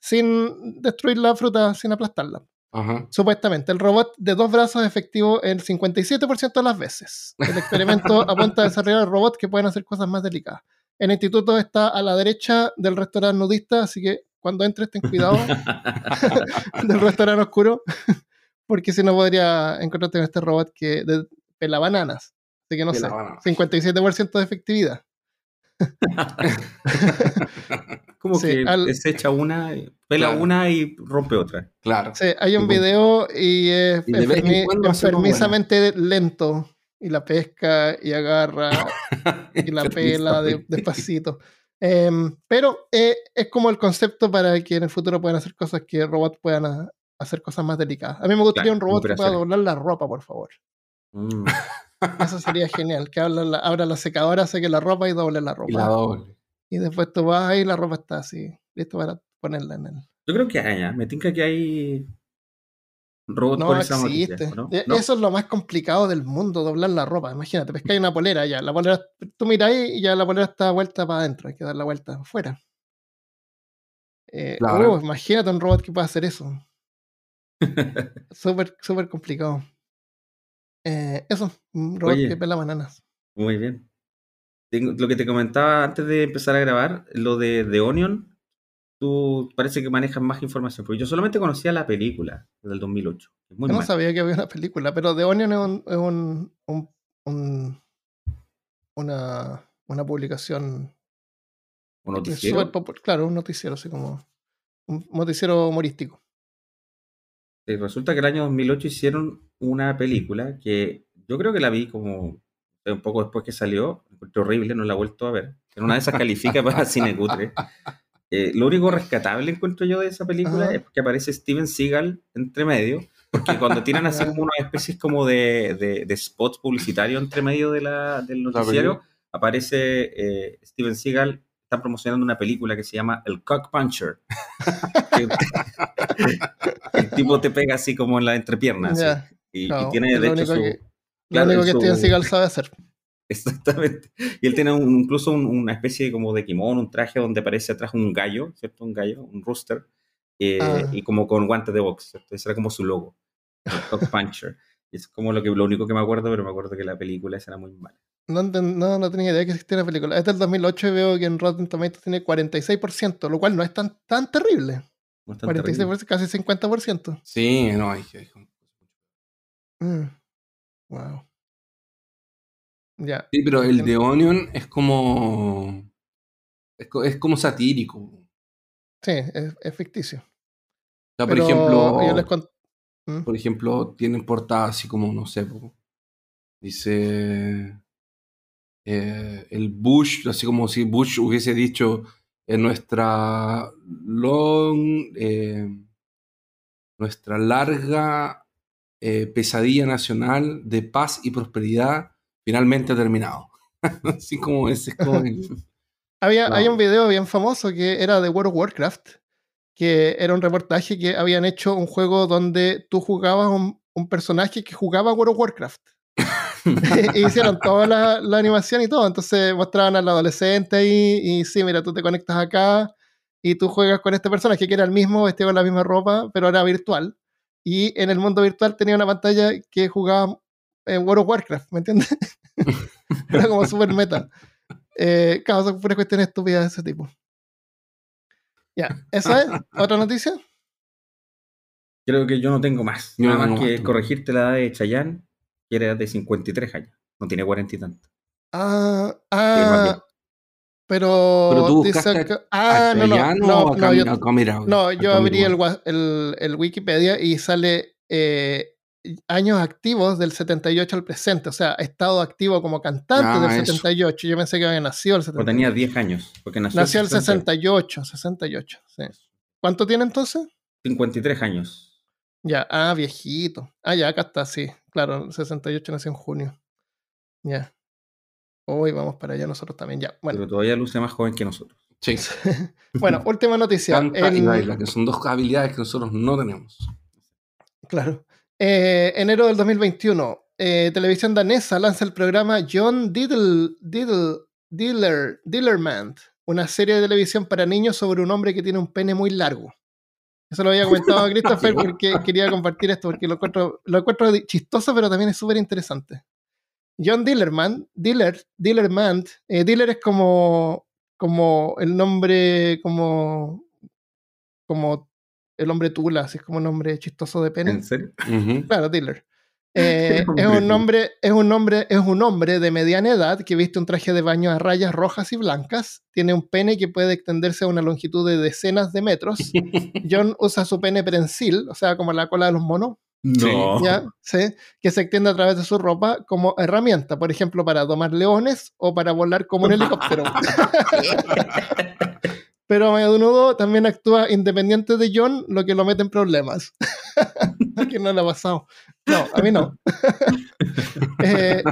sin destruir la fruta, sin aplastarla. Ajá. Supuestamente, el robot de dos brazos es efectivo el 57% de las veces. El experimento apunta a desarrollar robots que pueden hacer cosas más delicadas. El instituto está a la derecha del restaurante nudista, así que cuando entres ten cuidado del restaurante oscuro, porque si no podría encontrarte con este robot que de- pela bananas. Así que no Pela sé, bananas. 57% de efectividad. Como Sí, que al- se echa una, pela Claro. una y rompe otra. Claro. Sí, hay un Y video y es y de enfermi- enfermizamente lento. Y la pesca y agarra y la pela de- despacito. Em, pero eh, es como el concepto para que en el futuro puedan hacer cosas que robots puedan a- hacer cosas más delicadas. A mí me gustaría Claro, un robot que pueda doblar la ropa, por favor. Mm. Eso sería genial. Que abra la, abra la secadora, seque la ropa y doble la ropa. Y la doble. Y después tú vas ahí y la ropa está así, listo para ponerla en el. Yo creo que hay, ¿eh? me tinca que hay robots No por esa existe. noticia, ¿no? E- ¿No? Eso es lo más complicado del mundo, doblar la ropa. Imagínate, ves que hay una polera ya. La polera, tú miras ahí y ya la polera está vuelta para adentro. Hay que dar la vuelta afuera. Eh, Claro. uh, imagínate un robot que pueda hacer eso. Súper, súper complicado. Eh, eso, un robot Oye. que pela bananas. Muy bien. Tengo- lo que te comentaba antes de empezar a grabar, lo de The Onion, tú parece que manejas más información, porque yo solamente conocía la película del 2008. Es muy Yo no sabía que había una película, pero The Onion es, un, es un- un- un- una, una publicación Un noticiero. claro, un noticiero, así como un noticiero humorístico. Eh, Resulta que el año 2008 hicieron una película que yo creo que la vi como un poco después que salió, horrible, no la he vuelto a ver. En una de esas califica para cine cutre. Eh, lo único rescatable encuentro yo de esa película Ajá. es que aparece Steven Seagal entre medio, porque cuando tiran así como unas especies como de, de, de spots publicitarios entre medio de la, del noticiero, aparece eh, Steven Seagal, está promocionando una película que se llama El Cock Puncher. El tipo te pega así como en la entrepierna. Y, tiene de hecho único su... que- claro, lo único que Steven Seagal sabe hacer. Exactamente. Y él tiene un- incluso un- una especie como de kimono, un traje donde aparece atrás un gallo, ¿cierto? Un gallo, un rooster. eh, Ah. Y como con guantes de box, ¿cierto? Ese era como su logo. El Cock Puncher. Es como lo, que, lo único que me acuerdo, pero me acuerdo que la película esa era muy mala. No, no, no tenía idea que existía una película. Es del 2008 y veo que en Rotten Tomatoes tiene 46%, lo cual no es tan, tan terrible. No es tan terrible. 46%, casi 50%. Sí, no, hay que. Mm. Wow. Ya. Sí, pero el de Onion es como. Es, es como satírico. O Sí, es, es ficticio. sea, por Pero ejemplo. yo les cont- Mm. Por ejemplo, tienen portadas así como, no sé, dice eh, el Bush, así como si Bush hubiese dicho en nuestra long, eh, nuestra larga eh, pesadilla nacional de paz y prosperidad finalmente ha terminado. así como ese es como el- Había, hay un video bien famoso que era de World of Warcraft, que era un reportaje que habían hecho un juego donde tú jugabas un, un personaje que jugaba World of Warcraft. y hicieron toda la, la animación y todo. Entonces mostraban al adolescente ahí y sí, mira, tú te conectas acá y tú juegas con este personaje que era el mismo, vestido con la misma ropa, pero era virtual. Y en el mundo virtual tenía una pantalla que jugaba en World of Warcraft, ¿me entiendes? Era como super meta. Eh, claro, son puras cuestiones estúpidas de ese tipo. Ya, ¿esa es? ¿Otra noticia? Creo que yo no tengo más. Yo no Nada más que más. corregirte la edad de Chayanne, que era de 53 años. No tiene 40 y tanto. Ah, ah, pero, Pero tú dice buscaste acá- ah, ¿A no, no, no, no, yo, no, yo abrí el, el, el Wikipedia y sale eh, años activos del 78 al presente, o sea, estado activo como cantante Ah, del eso. 78. Yo pensé que había nacido el O 78. tenía 10 años. Porque nació, Nació el 60, 68, 68, sí. ¿Cuánto tiene entonces? 53 años. Ya, ah, viejito. Ah, ya, acá está, sí. Claro, el 68 nació en junio. Ya. Hoy vamos para allá nosotros también, ya. Bueno, Pero todavía luce más joven que nosotros. Sí. bueno última noticia. Canta y baila, que son dos habilidades que nosotros no tenemos. Claro. Eh, enero del 2021, eh, televisión danesa lanza el programa John Diddle, Diddle, Diller, Dillerman, una serie de televisión para niños sobre un hombre que tiene un pene muy largo. Eso lo había comentado a Christopher porque quería compartir esto, porque lo encuentro, lo encuentro chistoso, pero también es súper interesante. John Dillerman, Diller, Dillerman, eh, Diller es como, como el nombre, como, como el hombre tula, así es como un nombre chistoso de pene. ¿En serio? Claro, dealer. Eh, es un hombre, es un hombre, es un hombre de mediana edad que viste un traje de baño a rayas rojas y blancas. Tiene un pene que puede extenderse a una longitud de decenas de metros. John usa su pene prensil, o sea, como la cola de los monos, No. ¿ya? Sí, que se extiende a través de su ropa como herramienta, por ejemplo, para domar leones o para volar como un helicóptero. Pero a menudo también actúa independiente de John, lo que lo mete en problemas. ¿A quién no le ha pasado? No, a mí no. Eh,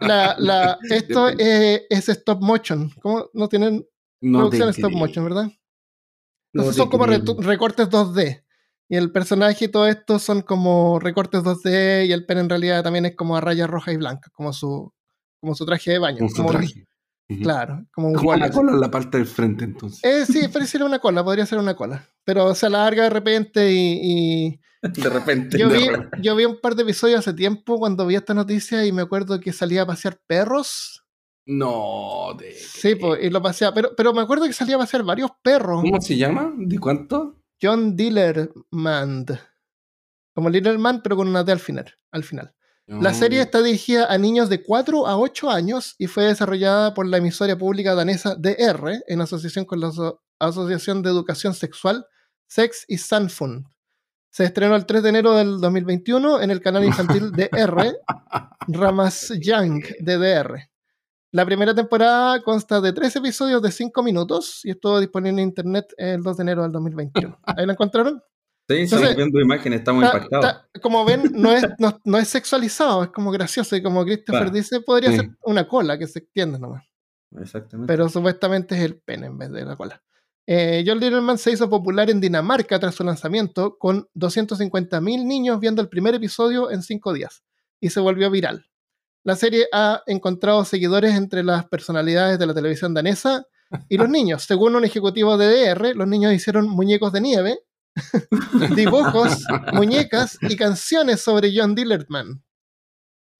la- la- esto es, es stop motion. ¿Cómo no tienen No producción stop motion, verdad? Entonces son como recortes 2D. Y el personaje y todo esto son como recortes 2D y el pene en realidad también es como a rayas rojas y blancas, como su, como su traje de baño. Su como un- claro, como un Como así. cola en la parte del frente, entonces. Eh, sí, pareciera una cola, podría ser una cola. Pero se alarga de repente y, y De repente. yo, de vi, repente. yo vi un par de episodios hace tiempo cuando vi esta noticia y me acuerdo que salía a pasear perros. No, te Sí, pues, y lo paseaba. Pero, pero me acuerdo que salía a pasear varios perros. ¿Cómo se llama? ¿De cuánto? John Dillerman. Como Little pero con una D al final. Al final. La serie está dirigida a niños de 4 a 8 años y fue desarrollada por la emisora pública danesa DR en asociación con la Aso- Asociación de Educación Sexual Sex y Sanfund. Se estrenó el 3 de enero del 2021 en el canal infantil DR Ramasjang de DR. La primera temporada consta de tres episodios de 5 minutos y estuvo disponible en internet el 2 de enero del 2021. ¿Ahí la encontraron? Sí, estamos Entonces- viendo imágenes, estamos Está- impactados. como ven, no es, no, no es sexualizado, es como gracioso. Y como Christopher Claro. dice, podría Sí. ser una cola que se extiende nomás. Exactamente. Pero supuestamente es el pene en vez de la cola. Eh, John Littleman se hizo popular en Dinamarca tras su lanzamiento, con 250.000 niños viendo el primer episodio en cinco días, y se volvió viral. La serie ha encontrado seguidores entre las personalidades de la televisión danesa y los niños. Según un ejecutivo de DR, los niños hicieron muñecos de nieve, dibujos, muñecas y canciones sobre John Dillerman.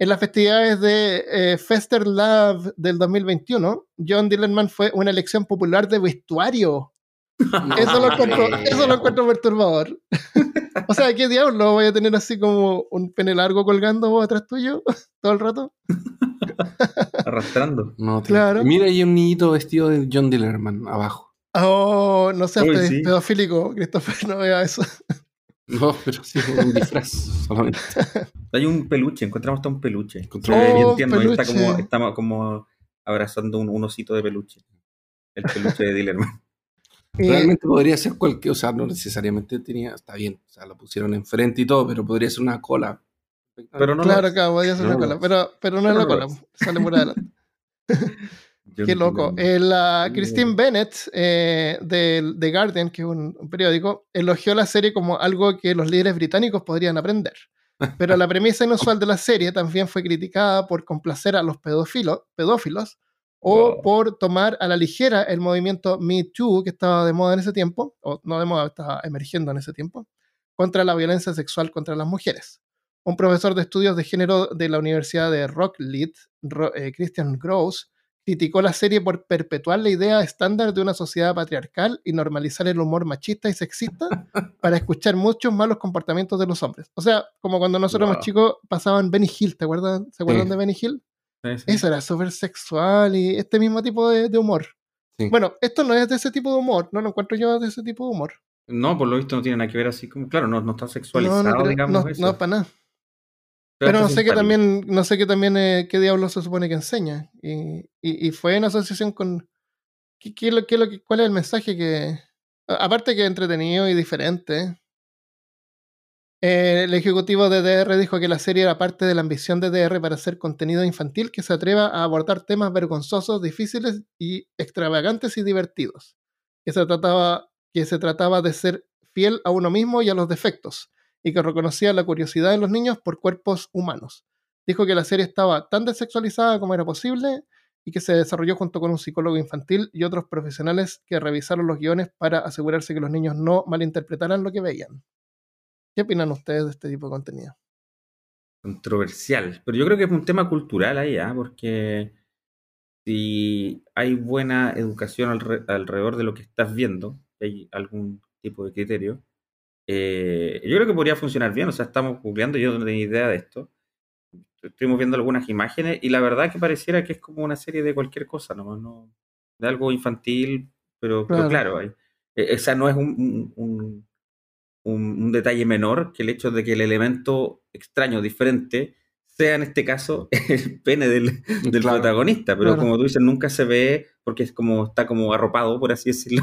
En las festividades de eh, Fester Love del 2021, John Dillerman fue una elección popular de vestuario. Eso lo encuentro, eso lo encuentro perturbador. o sea, ¿qué diablo? ¿Voy a tener así como un pene largo colgando vos atrás tuyo todo el rato? Arrastrando. No, Claro. Mira, hay un niñito vestido de John Dillerman abajo. Oh, no seas Uy, sí. pedofílico, Christopher, no vea eso. No, pero sí, un disfraz solamente. Hay un peluche, encontramos hasta un peluche. Bien Oh, tierno, ahí está peluche. como, está como abrazando un, un osito de peluche. El peluche de Dillerman. Realmente podría ser cualquier, o sea, no necesariamente tenía, está bien, o sea, lo pusieron enfrente y todo, pero podría ser una cola. Pero no claro, es. claro, podía ser No una cola, es. pero, pero no Pero es la cola, es. sale por adelante. Qué loco. Dillerman. Eh. Christine Bennett eh, de The Guardian, que es un, un periódico, elogió la serie como algo que los líderes británicos podrían aprender. Pero la premisa inusual de la serie también fue criticada por complacer a los pedófilos, pedófilos o Wow. por tomar a la ligera el movimiento Me Too, que estaba de moda en ese tiempo, o no de moda, estaba emergiendo en ese tiempo, contra la violencia sexual contra las mujeres. un profesor de estudios de género de la Universidad de Rocklead, Ro- eh, Christian Gross, criticó la serie por perpetuar la idea estándar de una sociedad patriarcal y normalizar el humor machista y sexista para escuchar muchos malos comportamientos de los hombres. O sea, como cuando nosotros Wow. éramos chicos pasaban Benny Hill, ¿te acuerdas? ¿Se acuerdan Sí. de Benny Hill? Sí, sí. Eso era súper sexual y este mismo tipo de, de humor. Bueno, esto no es de ese tipo de humor, no lo encuentro yo de ese tipo de humor. No, por lo visto no tiene nada que ver así como, claro, no, no está No, sexualizado, no, creo- digamos no, eso. no, para nada. Pero no sé qué simpático. también, no sé qué también eh, qué diablo se supone que enseña. Y, y, y fue en asociación con. ¿qué, qué lo, qué lo que- ¿Cuál es el mensaje que.? Aparte que es entretenido y diferente. eh, el ejecutivo de DR dijo que la serie era parte de la ambición de DR para hacer contenido infantil que se atreva a abordar temas vergonzosos, difíciles y extravagantes y divertidos. Que se trataba, que se trataba de ser fiel a uno mismo y a los defectos, y que reconocía la curiosidad de los niños por cuerpos humanos. Dijo que la serie estaba tan desexualizada como era posible y que se desarrolló junto con un psicólogo infantil y otros profesionales que revisaron los guiones para asegurarse que los niños no malinterpretaran lo que veían. ¿Qué opinan ustedes de este tipo de contenido? controversial. Pero yo creo que es un tema cultural ahí, ¿ah? Porque si hay buena educación alre- alrededor de lo que estás viendo, hay algún tipo de criterio, eh, yo creo que podría funcionar bien. O sea, estamos googleando, yo no tenía idea de esto. Estuvimos viendo algunas imágenes y la verdad que pareciera que es como una serie de cualquier cosa, ¿no? no de algo infantil, pero pero Claro. esa no es un, un- un- un- un detalle menor que el hecho de que el elemento extraño, diferente, sea en este caso el pene del, del Claro. protagonista. Pero Claro. como tú dices, nunca se ve porque es como está como arropado, por así decirlo.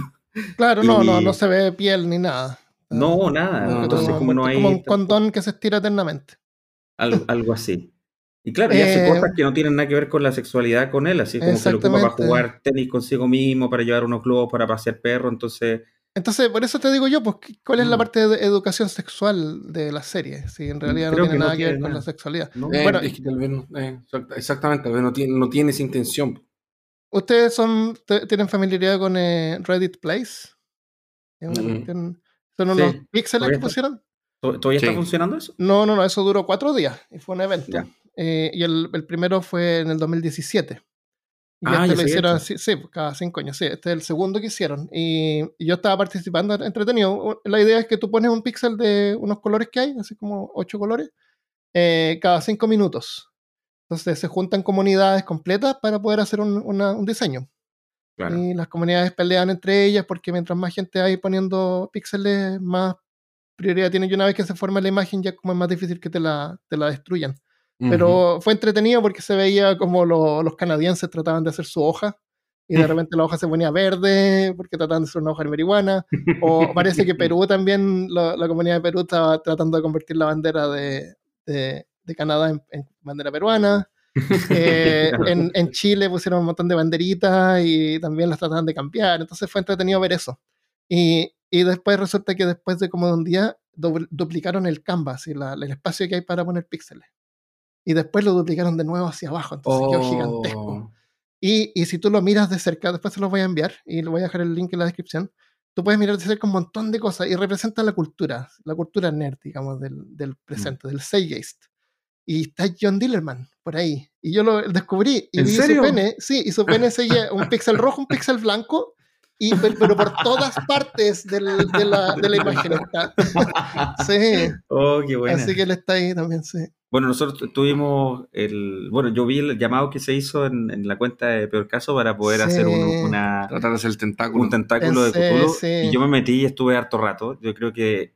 Claro, no, no, no se ve piel ni nada. No, nada. No, Entonces, no, como no hay como un condón que se estira eternamente. algo, algo así. Y claro, y hace Eh, cosas que no tienen nada que ver con la sexualidad con él, así como que lo ocupa para jugar tenis consigo mismo, para llevar unos globos, para pasear perro, entonces Entonces, por eso te digo yo, pues, ¿qué- ¿cuál es la Mm. parte de educación sexual de la serie? Si en realidad no tiene que no nada que ver con la nada. sexualidad. ¿no? Eh, Bueno, es que tal vez no- eh, exact- exactamente, tal vez no tiene, no tiene esa intención. ¿Ustedes son, tienen familiaridad con eh, Reddit Place? Es una Mm. cuestión- ¿Son Sí, unos píxeles todavía que pusieron? ¿To- ¿Todavía Sí. está funcionando eso? No, no, no, eso duró cuatro días y fue un evento. Eh, y el, el primero fue en el 2017. Y Ah, este ya lo hicieron, sí, sí, cada cinco años, sí. Este es el segundo que hicieron. Y, y yo estaba participando entretenido. La idea es que tú pones un píxel de unos colores que hay, así como ocho colores, eh, cada cinco minutos. Entonces se juntan comunidades completas para poder hacer un, una- un diseño. Claro. Y las comunidades pelean entre ellas porque mientras más gente hay poniendo píxeles, más prioridad tienen. Y una vez que se forma la imagen, ya como es más difícil que te la, te la destruyan. Pero fue entretenido porque se veía como lo- los canadienses trataban de hacer su hoja y de repente la hoja se ponía verde porque trataban de hacer una hoja de marihuana. O parece que Perú también, la, la comunidad de Perú estaba tratando de convertir la bandera de, de- de Canadá en, en bandera peruana. Eh, en, en Chile pusieron un montón de banderitas y también las trataban de cambiar. Entonces fue entretenido ver eso. Y, y después resulta que después de como de un día dobl- duplicaron el canvas y la- el espacio que hay para poner píxeles. Y después lo duplicaron de nuevo hacia abajo. Entonces quedó gigantesco. Oh, Y, y si tú lo miras de cerca, después se los voy a enviar y le voy a dejar el link en la descripción. Tú puedes mirar de cerca un montón de cosas y representa la cultura, la cultura nerd, digamos, del, del presente, del Zeitgeist. Y está John Dillerman por ahí. Y yo lo descubrí y ¿En vi serio? su pene, sí, y su pene seguía un píxel rojo, un píxel blanco, y, pero, por todas partes del- de, la, de la imagen está. Sí, Oh, qué buena. así que él está ahí también, sí. Bueno, nosotros tu- tuvimos el. Bueno, yo vi el llamado que se hizo en, en la cuenta de Peor Caso para poder Sí. hacer un, una, tratar de hacer el tentáculo. un tentáculo de Cthulhu. sí. Y yo me metí y estuve harto rato. Yo creo que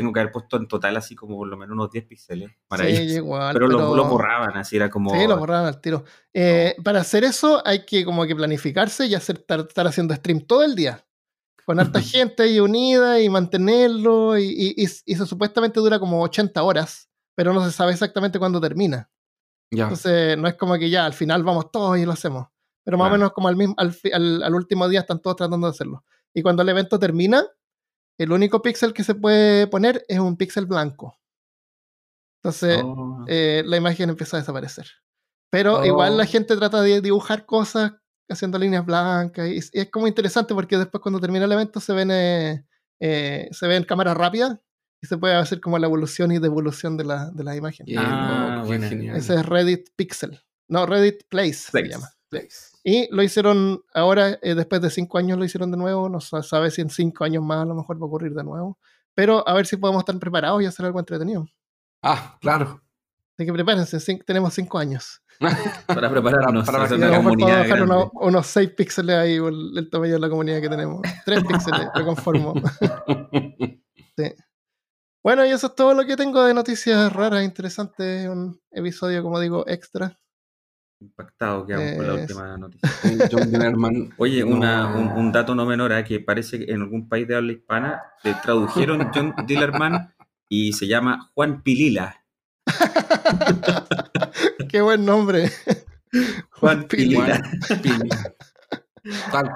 tengo que haber puesto en total así como por lo menos unos 10 píxeles para Sí, igual. pero, Lo, pero- lo borraban, así era como. Sí, lo borraban al tiro. Eh, Para hacer eso hay que como que planificarse y hacer, estar, estar haciendo stream todo el día. Con harta gente ahí unida y mantenerlo. Y, y, y- y eso supuestamente dura como 80 horas, pero no se sabe exactamente cuándo termina. Ya. Entonces no es como que ya al final vamos todos y lo hacemos. Pero más o menos como al, mismo, al, al- al último día están todos tratando de hacerlo. Y cuando el evento termina, el único píxel que se puede poner es un píxel blanco. Entonces Oh. eh, la imagen empieza a desaparecer. Pero Oh. igual la gente trata de dibujar cosas haciendo líneas blancas y, es- y es como interesante porque después cuando termina el evento se ven eh, eh, se ven cámaras rápidas y se puede hacer como la evolución y devolución de, la, de las imágenes. Bien, Ah, oh. Ese es Reddit Pixel. No, Reddit Place, se llama. Place. Y lo hicieron ahora, eh, después de cinco años lo hicieron de nuevo. No se sabe si en cinco años más a lo mejor va a ocurrir de nuevo. Pero a ver si podemos estar preparados y hacer algo entretenido. Ah, claro. Así que prepárense, tenemos cinco años. Para prepararnos. Para- para una lo comunidad bajar unos, unos 6 píxeles ahí el, el tamaño de la comunidad que tenemos. 3 píxeles, me conformo. Sí. Bueno, y eso es todo lo que tengo de noticias raras, interesantes. Un episodio, como digo, extra. Impactado quedamos con la última noticia. John Dillerman. Oye, una- un, un dato no menor, ¿eh? que parece que en algún país de habla hispana le tradujeron John Dillerman y se llama Juan Pilila. Qué buen nombre. Juan Pilila.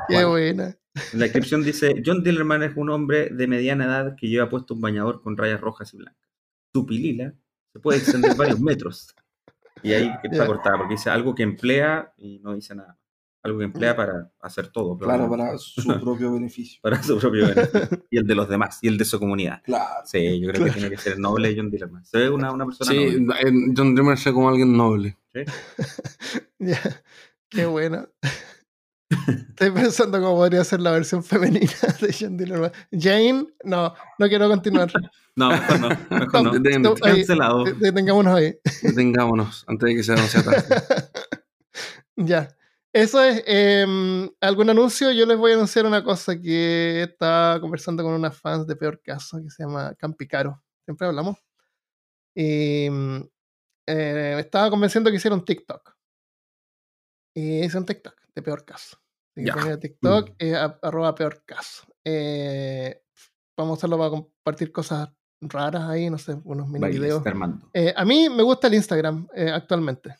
Qué buena. En la descripción dice, John Dillerman es un hombre de mediana edad que lleva puesto un bañador con rayas rojas y blancas. Su pilila se puede extender varios metros. Y ahí que está Ya. cortada, porque dice algo que emplea y no dice nada. Algo que emplea para hacer todo. Claro, para su propio beneficio. para su propio beneficio. Y el de los demás, y el de su comunidad. Claro. Sí, yo creo que tiene que ser noble John Dillerman. Se ve una, una persona Sí, noble. eh, John Dillerman se ve como alguien noble. Ya. Qué buena. Estoy pensando cómo podría ser la versión femenina de Dillerman. Jane, no, no quiero continuar. No, mejor no. Mejor no. Cancelado. de- Detengámonos ahí. Detengámonos antes de que sea demasiado tarde. ya. Eso es. em, ¿Algún anuncio? Yo les voy a anunciar una cosa que estaba conversando con unas fans de Peor Caso que se llama Campicaro. Siempre hablamos. Y eh, me estaba convenciendo que hiciera un TikTok. Y hice un TikTok de Peor Caso. Así que Ya. pongan TikTok, Mm. eh, a- arroba Peor Caso. Eh, vamos a usarlo para compartir cosas raras ahí, no sé, unos mini Bailes, videos. Eh, a mí me gusta el Instagram eh, actualmente,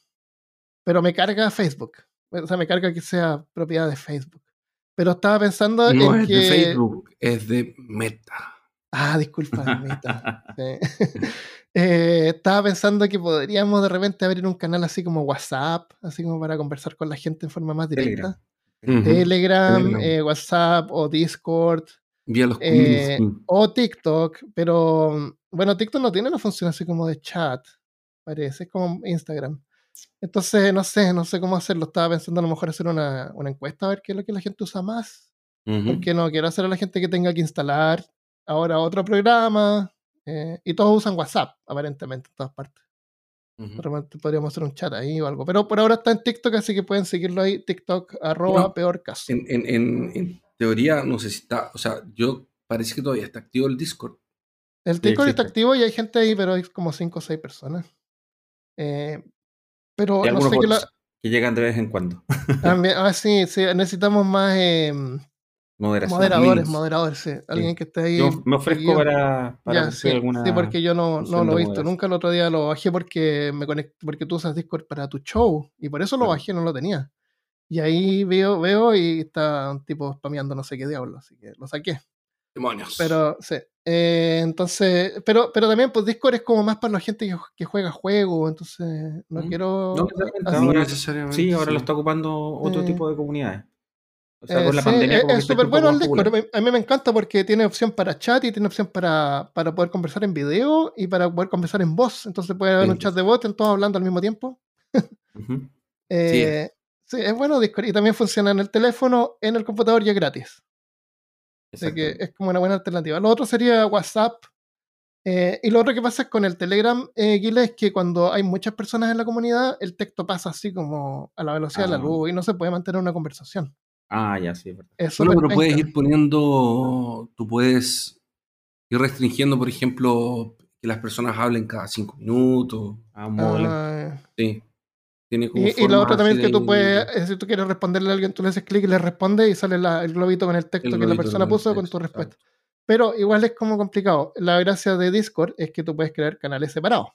pero me carga Facebook. O sea, me carga que sea propiedad de Facebook. Pero estaba pensando No en es que. de Facebook, es de Meta. Ah, disculpa, Meta. Sí. Eh, estaba pensando que podríamos de repente abrir un canal así como WhatsApp, así como para conversar con la gente en forma más directa. Telegram. Telegram, Telegram. eh, WhatsApp o Discord Vía los eh, o TikTok, pero bueno, TikTok no tiene una función así como de chat, parece, es como Instagram. Entonces, no sé, no sé cómo hacerlo. Estaba pensando a lo mejor hacer una, una encuesta a ver qué es lo que la gente usa más. Porque no quiero hacer a la gente que tenga que instalar ahora otro programa. eh, y todos usan WhatsApp, aparentemente, en todas partes. De repente podríamos hacer un chat ahí o algo. Pero por ahora está en TikTok, así que pueden seguirlo ahí, TikTok, arroba Bueno, peor caso. En, en, en, en teoría, no sé si está. O sea, yo parece que todavía está activo el Discord. El Sí, TikTok está activo y hay gente ahí, pero hay como 5 o 6 personas. Eh, pero no sé bots la- que llegan de vez en cuando. también, ah, sí, sí, necesitamos más eh, Moderación. moderadores, moderadores, sí. Alguien que esté ahí. Yo me ofrezco seguido. para, para Ya, sí, alguna sí, porque yo no, no lo he visto moderación. nunca. El otro día lo bajé porque me conecté, porque tú usas Discord para tu show y por eso lo Claro. bajé, no lo tenía. Y ahí veo, veo y está un tipo spameando no sé qué diablo, así que lo saqué. Demonios. Pero sí. Eh, entonces, pero, pero también pues Discord es como más para la gente que, que juega juegos, entonces no Mm. quiero No necesariamente, así- no ahora- necesariamente. Sí, ahora lo está ocupando otro Sí. tipo de comunidades. O sea, Eh, con la sí, pandemia es- como es súper bueno el popular. A mí- me encanta porque tiene opción para chat y tiene opción para, para poder conversar en video y para poder conversar en voz. Entonces puede haber Sí. un chat de voz, en todos hablando al mismo tiempo. Ujú. Eh, sí, es bueno Discord. Y también funciona en el teléfono, en el computador y es gratis. Así que es como una buena alternativa. Lo otro sería WhatsApp. Eh, y lo otro que pasa con el Telegram, eh, Guile, es que cuando hay muchas personas en la comunidad, el texto pasa así como a la velocidad de la Ah. luz y no se puede mantener una conversación. Ah, ya, sí, es verdad. Es Bueno, pero puedes ir poniendo, tú puedes ir restringiendo, por ejemplo, que las personas hablen cada cinco minutos. Ah. Ah, Sí. Tiene como y, y lo otro también es que tú de- puedes, si tú quieres responderle a alguien, tú le haces clic y le responde y sale la- el globito con el texto El que la persona puso con tu respuesta. exacto. Pero igual es como complicado. La gracia de Discord es que tú puedes crear canales separados.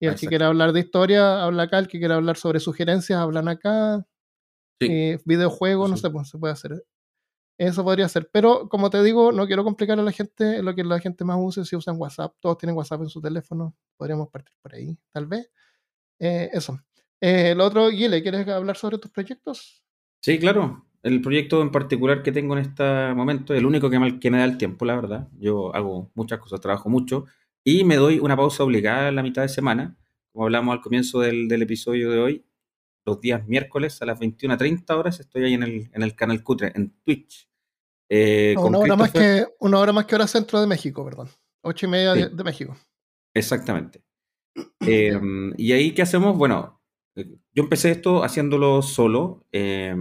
Y el que quiera hablar de historia, habla acá. El que quiera hablar sobre sugerencias, hablan acá. Sí. Eh, videojuegos, no sé, pues se puede hacer. Eso podría ser. Pero como te digo, no quiero complicar a la gente lo que la gente más use si usan WhatsApp. Todos tienen WhatsApp en su teléfono. Podríamos partir por ahí, tal vez. Eh, eso. Eh, lo otro, Guile, ¿quieres hablar sobre tus proyectos? Sí, claro. el proyecto en particular que tengo en este momento, el único que me, que me da el tiempo, la verdad. Yo hago muchas cosas, trabajo mucho y me doy una pausa obligada en la mitad de semana, como hablamos al comienzo del, del episodio de hoy. Los días miércoles a las 21.30 horas estoy ahí en el, en el canal Cutre, en Twitch. Eh, una, hora más que, una hora más que hora centro de México, perdón. Ocho y media de, de, México. Exactamente. Eh, y ahí, ¿qué hacemos? Bueno, eh, yo empecé esto haciéndolo solo. Eh,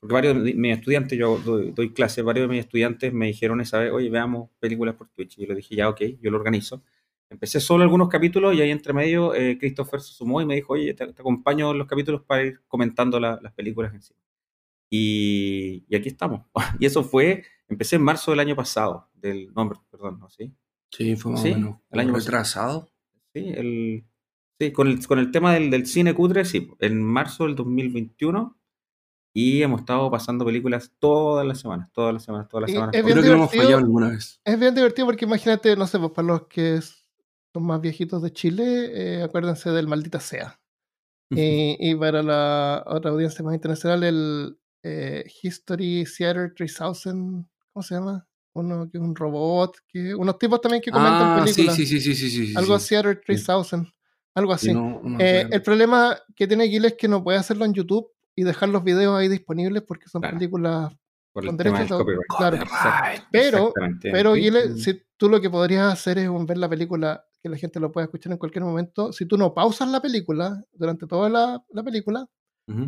porque varios de mis estudiantes, yo doy, doy clases, varios de mis estudiantes me dijeron esa vez, oye, veamos películas por Twitch. Y yo le dije, ya, ok, yo lo organizo. Empecé solo algunos capítulos y ahí entre medio eh, Christopher se sumó y me dijo, oye, te, te acompaño en los capítulos para ir comentando la, las películas en sí. Y, y, aquí estamos. Y eso fue, empecé en marzo del año pasado, del nombre, perdón, ¿no? ¿Sí? Sí, fue más o menos. El año retrasado. Sí, el, sí con, el, con el tema del, del cine cutre, sí, en marzo del 2021 y hemos estado pasando películas todas las semanas, todas las semanas, todas las semanas. Es Creo que no hemos fallado ninguna vez. Es bien divertido porque imagínate, no sé, pues para los que son más viejitos de Chile, eh, acuérdense del Maldita Sea. y, y, para la otra audiencia más internacional, el eh, History Theater 3000, ¿cómo se llama? Uno que es un robot, que unos tipos también que comentan ah, películas. Sí, sí, sí, sí, sí, sí Algo sí. Theater 3000, algo así. Sí, no, no eh, sé. el problema que tiene Gil es que no puede hacerlo en YouTube y dejar los videos ahí disponibles porque son Claro. películas por el con tema del copyright. claro. Copyright. Pero, pero. Gile, si tú lo que podrías hacer es ver la película, que la gente lo pueda escuchar en cualquier momento. Si tú no pausas la película durante toda la, la película,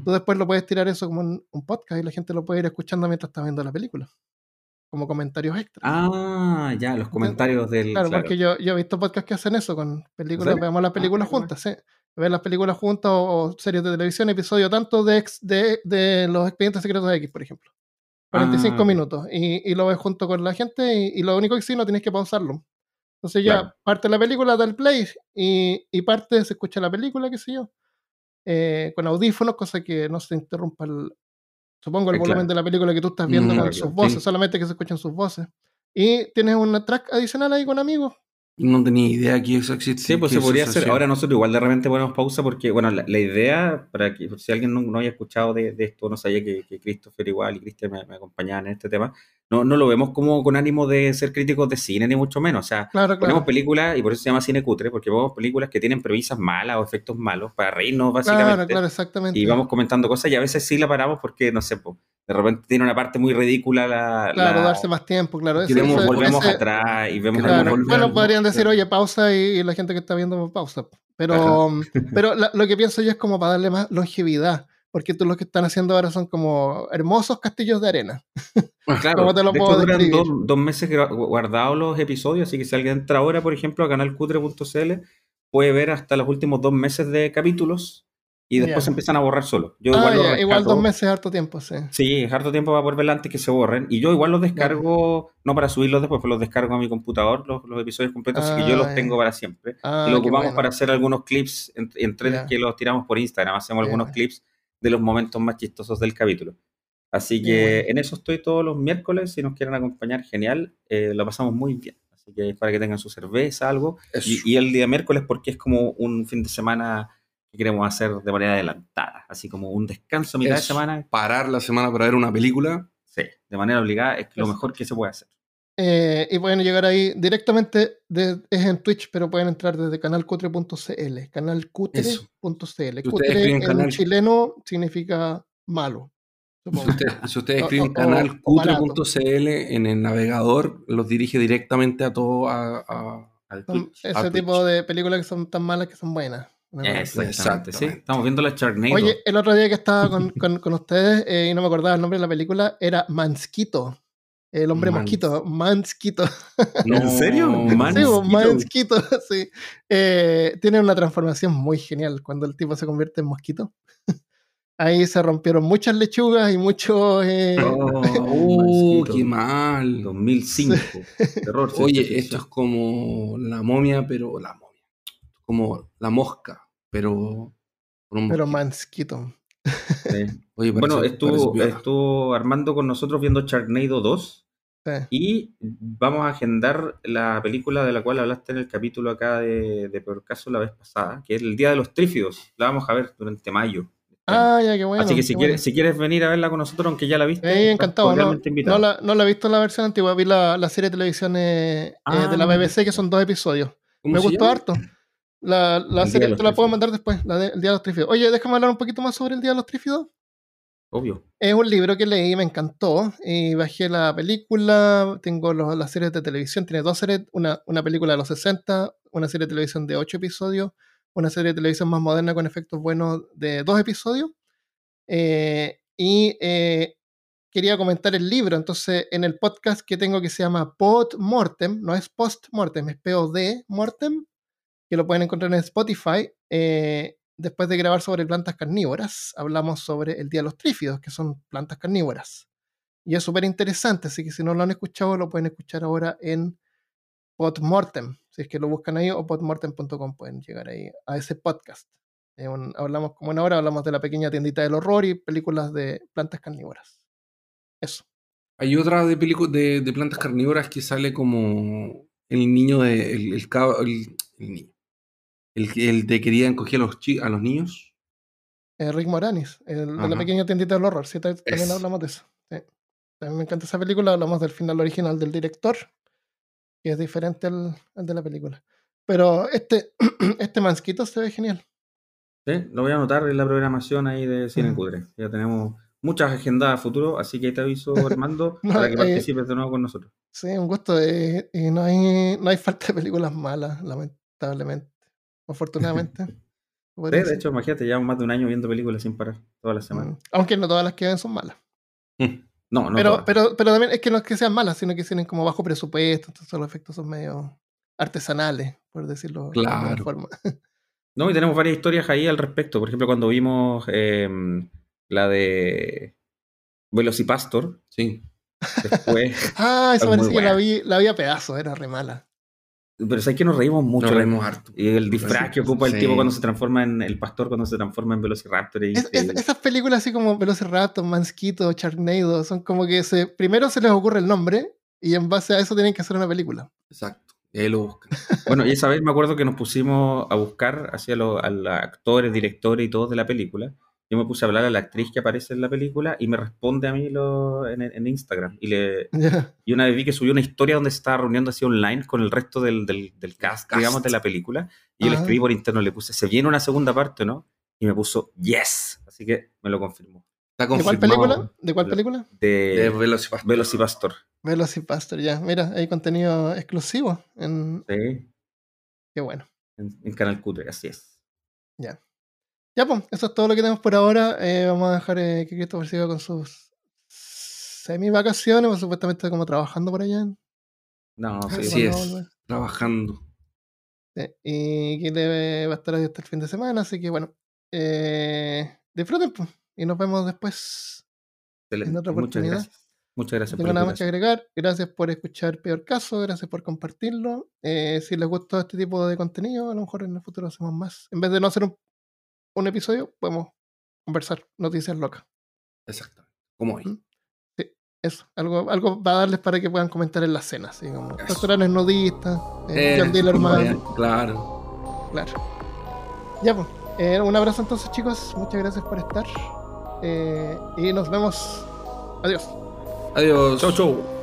tú después lo puedes tirar eso como un, un podcast y la gente lo puede ir escuchando mientras está viendo la película. Como comentarios extra. Ah, ya, los comentarios del. claro, claro. porque yo, yo he visto podcasts que hacen eso con películas, serio? veamos las películas Ah, qué juntas, sí. Ver las películas juntas o, o series de televisión, episodio tanto de, ex- de, de los expedientes secretos de X, por ejemplo. 45 Ah, minutos. Y, y lo ves junto con la gente y, y lo único que sí, no tienes que pausarlo. Entonces ya Claro. parte la película, da el play y, y parte, se escucha la película, qué sé yo, eh, con audífonos, cosa que no se interrumpa el, supongo, el Eh, volumen claro. de la película que tú estás viendo Mm, con claro, sus voces, Sí. solamente que se escuchen sus voces. Y tienes una track adicional ahí con amigos. No tenía idea que eso existía. Sí, pues se podría hacer. Ahora nosotros igual de repente ponemos pausa porque, bueno, la, la idea, para que si alguien no, no haya escuchado de, de esto, no sabía que, que Christopher igual y Cristian me, me acompañaban en este tema, no, no lo vemos como con ánimo de ser críticos de cine, ni mucho menos. O sea, Claro, ponemos claro. películas, y por eso se llama cine cutre, porque vemos películas que tienen premisas malas o efectos malos para reírnos, Claro, básicamente. claro, exactamente. y vamos comentando cosas y a veces sí la paramos porque, no sé, po, de repente tiene una parte muy ridícula la... Claro, la- darse más tiempo, claro. Ese- Queremos ese- volvemos ese- atrás y vemos Claro, bueno, podrían decir, claro. oye, pausa y, y la gente que está viendo pausa. Pero, pero la- lo que pienso yo es como para darle más longevidad, porque tú lo que están haciendo ahora son como hermosos castillos de arena. Claro, ¿Cómo te lo de puedo duran dos, dos meses guardados los episodios, así que si alguien entra ahora, por ejemplo, a canalcutre.cl, puede ver hasta los últimos dos meses de capítulos y después se empiezan a borrar solos. Yo Ah, igual los ya, igual dos meses es harto tiempo, sí. Sí, es harto tiempo para verla antes que se borren. Y yo igual los descargo, no para subirlos después, pero los descargo a mi computador, los, los episodios completos, así que yo Ah, los tengo para siempre. Ah, y lo qué ocupamos bueno. para hacer algunos clips, en- Ya. que los tiramos por Instagram, hacemos algunos clips de los momentos más chistosos del capítulo. Así que en eso estoy todos los miércoles, si nos quieren acompañar, genial, eh, lo pasamos muy bien. Así que para que tengan su cerveza, algo. Y, y el día miércoles porque es como un fin de semana que queremos hacer de manera adelantada, así como un descanso a mitad de semana, Parar la semana para ver una película. sí, de manera obligada es lo mejor que se puede hacer. Eh, y pueden llegar ahí directamente, de- es en Twitch, pero pueden entrar desde canalcutre.cl. Canalcutre.cl. Cutre en canal- chileno significa malo. Si ustedes si ustedes O- escriben canalcutre.cl en el navegador, los dirige directamente a todo a, a- Al Son Twitch. ese a tipo de películas que son tan malas que son buenas. Exactamente, sí. Estamos viendo la Charnado. Oye, el otro día que estaba con, con- con ustedes eh, y no me acordaba el nombre de la película, era Mansquito. El hombre Mans- mosquito, Mansquito. ¿En serio? Sí, Mansquito. pues, Mansquito, sí. Eh, tiene una transformación muy genial cuando el tipo se convierte en mosquito. Ahí se rompieron muchas lechugas y muchos... eh, Oh, Oh, Mansquito. qué mal. 2005. Terror. ciencia Oye, esto es como la momia, pero la momia. Como la mosca, pero pero mosquito. Mansquito. Sí. Oye, Bueno, parece- estuvo, estuvo Armando con nosotros viendo Charnado 2 Sí. y vamos a agendar la película de la cual hablaste en el capítulo acá de, de Peor Caso la vez pasada, que es El Día de los Trífidos. La vamos a ver durante mayo. Ah, ya, qué bueno. Así que si quieres, bueno. si quieres venir a verla con nosotros, aunque ya la viste, Eh, encantado. No, la, no la he visto la versión antigua, vi la, la serie de televisión eh, eh, Ah, de la no. BBC, que son dos episodios. ¿Cómo Me gustó llama? harto. La, la serie te la puedo mandar después, la de- el Día de los Trífidos. Oye, déjame hablar un poquito más sobre el Día de los Trífidos. Obvio. Es un libro que leí, me encantó. Y bajé la película, tengo los- las series de televisión, tiene dos series, una, una película de los 60, una serie de televisión de 8 episodios, una serie de televisión más moderna con efectos buenos de dos episodios. Eh, y eh, quería comentar el libro, entonces en el podcast que tengo que se llama Pod Mortem, no es Post Mortem, es POD Mortem, que lo pueden encontrar en Spotify. eh, después de grabar sobre plantas carnívoras, hablamos sobre el Día de los Trífidos, que son plantas carnívoras. Y es súper interesante, así que si no lo han escuchado, lo pueden escuchar ahora en Podmortem. Si es que lo buscan ahí o podmortem.com pueden llegar ahí a ese podcast. Hablamos como una hora, hablamos de la pequeña tiendita del horror y películas de plantas carnívoras. Eso. Hay otra de, de, de plantas carnívoras que sale como el niño de. El- el niño. El, el de quería encoger a los, a los niños. Eh, Rick Moranis, el de la Ajá. pequeña tiendita del horror. Sí, ta- también Es. hablamos de eso. sí. También me encanta esa película. Hablamos del final original del director, que es diferente al, al de la película. Pero este, este mansquito se ve genial. Sí, lo voy a anotar en la programación ahí de Cine. Cutre. Ya tenemos muchas agendas a futuro, así que ahí te aviso, Armando, No, para que eh, participes de nuevo con nosotros. Sí, un gusto. eh, y no hay, no hay falta de películas malas, lamentablemente. Afortunadamente. Sí, de hecho, imagínate, llevamos más de un año viendo películas sin parar, todas las semanas. Mm, Aunque no todas las que ven son malas. No, no. pero, todas. pero, pero también es que no es que sean malas, sino que tienen como bajo presupuesto, entonces los efectos son medio artesanales, por decirlo de alguna Claro. forma. No, y tenemos varias historias ahí al respecto. Por ejemplo, cuando vimos eh, la de Velocipastor, Sí. después. Ah, eso Es muy parece que la vi, la vi a pedazos, era re mala. Pero sabes que nos reímos mucho. Nos reímos harto. Y el disfraz Sí, que ocupa el sí. tipo cuando se transforma en. El pastor cuando se transforma en Velociraptor. es Es- es- increíble. esas películas así como Velociraptor, Mansquito, Sharknado, son como que se, primero se les ocurre el nombre y en base a eso tienen que hacer una película. Exacto. Y ahí lo buscan. Bueno, y esa vez me acuerdo que nos pusimos a buscar hacia los, a los actores, directores y todos de la película. Yo me puse a hablar a la actriz que aparece en la película y me responde a mí lo, en, en Instagram. Y, le, y una vez vi que subió una historia donde se estaba reuniendo así online con el resto del, del, del cast, Cast. digamos, de la película. Y yo le escribí por interno, le puse, ¿se viene una segunda parte o no? Y me puso, yes. Así que me lo confirmó. ¿De cuál película? ¿De cuál La- película? De, De Velocipastor. Velocipastor. Velocipastor, ya. Mira, hay contenido exclusivo. En... Sí, Qué bueno. en, en Canal Cutre, así es. Ya, pues, eso es todo lo que tenemos por ahora. Eh, vamos a dejar eh, que Christopher siga con sus semi vacaciones, pues, supuestamente como trabajando por allá. No, sí, es. Trabajando. Sí, Y que le va a estar ahí hasta el fin de semana, así que bueno. Eh, disfruten, pues, y nos vemos después. excelente. en otra Muchas oportunidad. gracias. Muchas No gracias tengo por nada más que agregar. Gracias por escuchar Peor Caso, gracias por compartirlo. Eh, si les gustó este tipo de contenido, a lo mejor en el futuro hacemos más. En vez de no hacer un, un episodio, podemos conversar noticias locas. Exactamente. Como hoy. Mm. Eso, algo, algo para darles para que puedan comentar en la cena, así como Eso. restaurantes nudistas, eh, Eh, John Dillerman, vaya, Claro. claro. Ya pues, eh, un abrazo entonces chicos, muchas gracias por estar eh, y nos vemos. Adiós. Adiós. Chau, chau.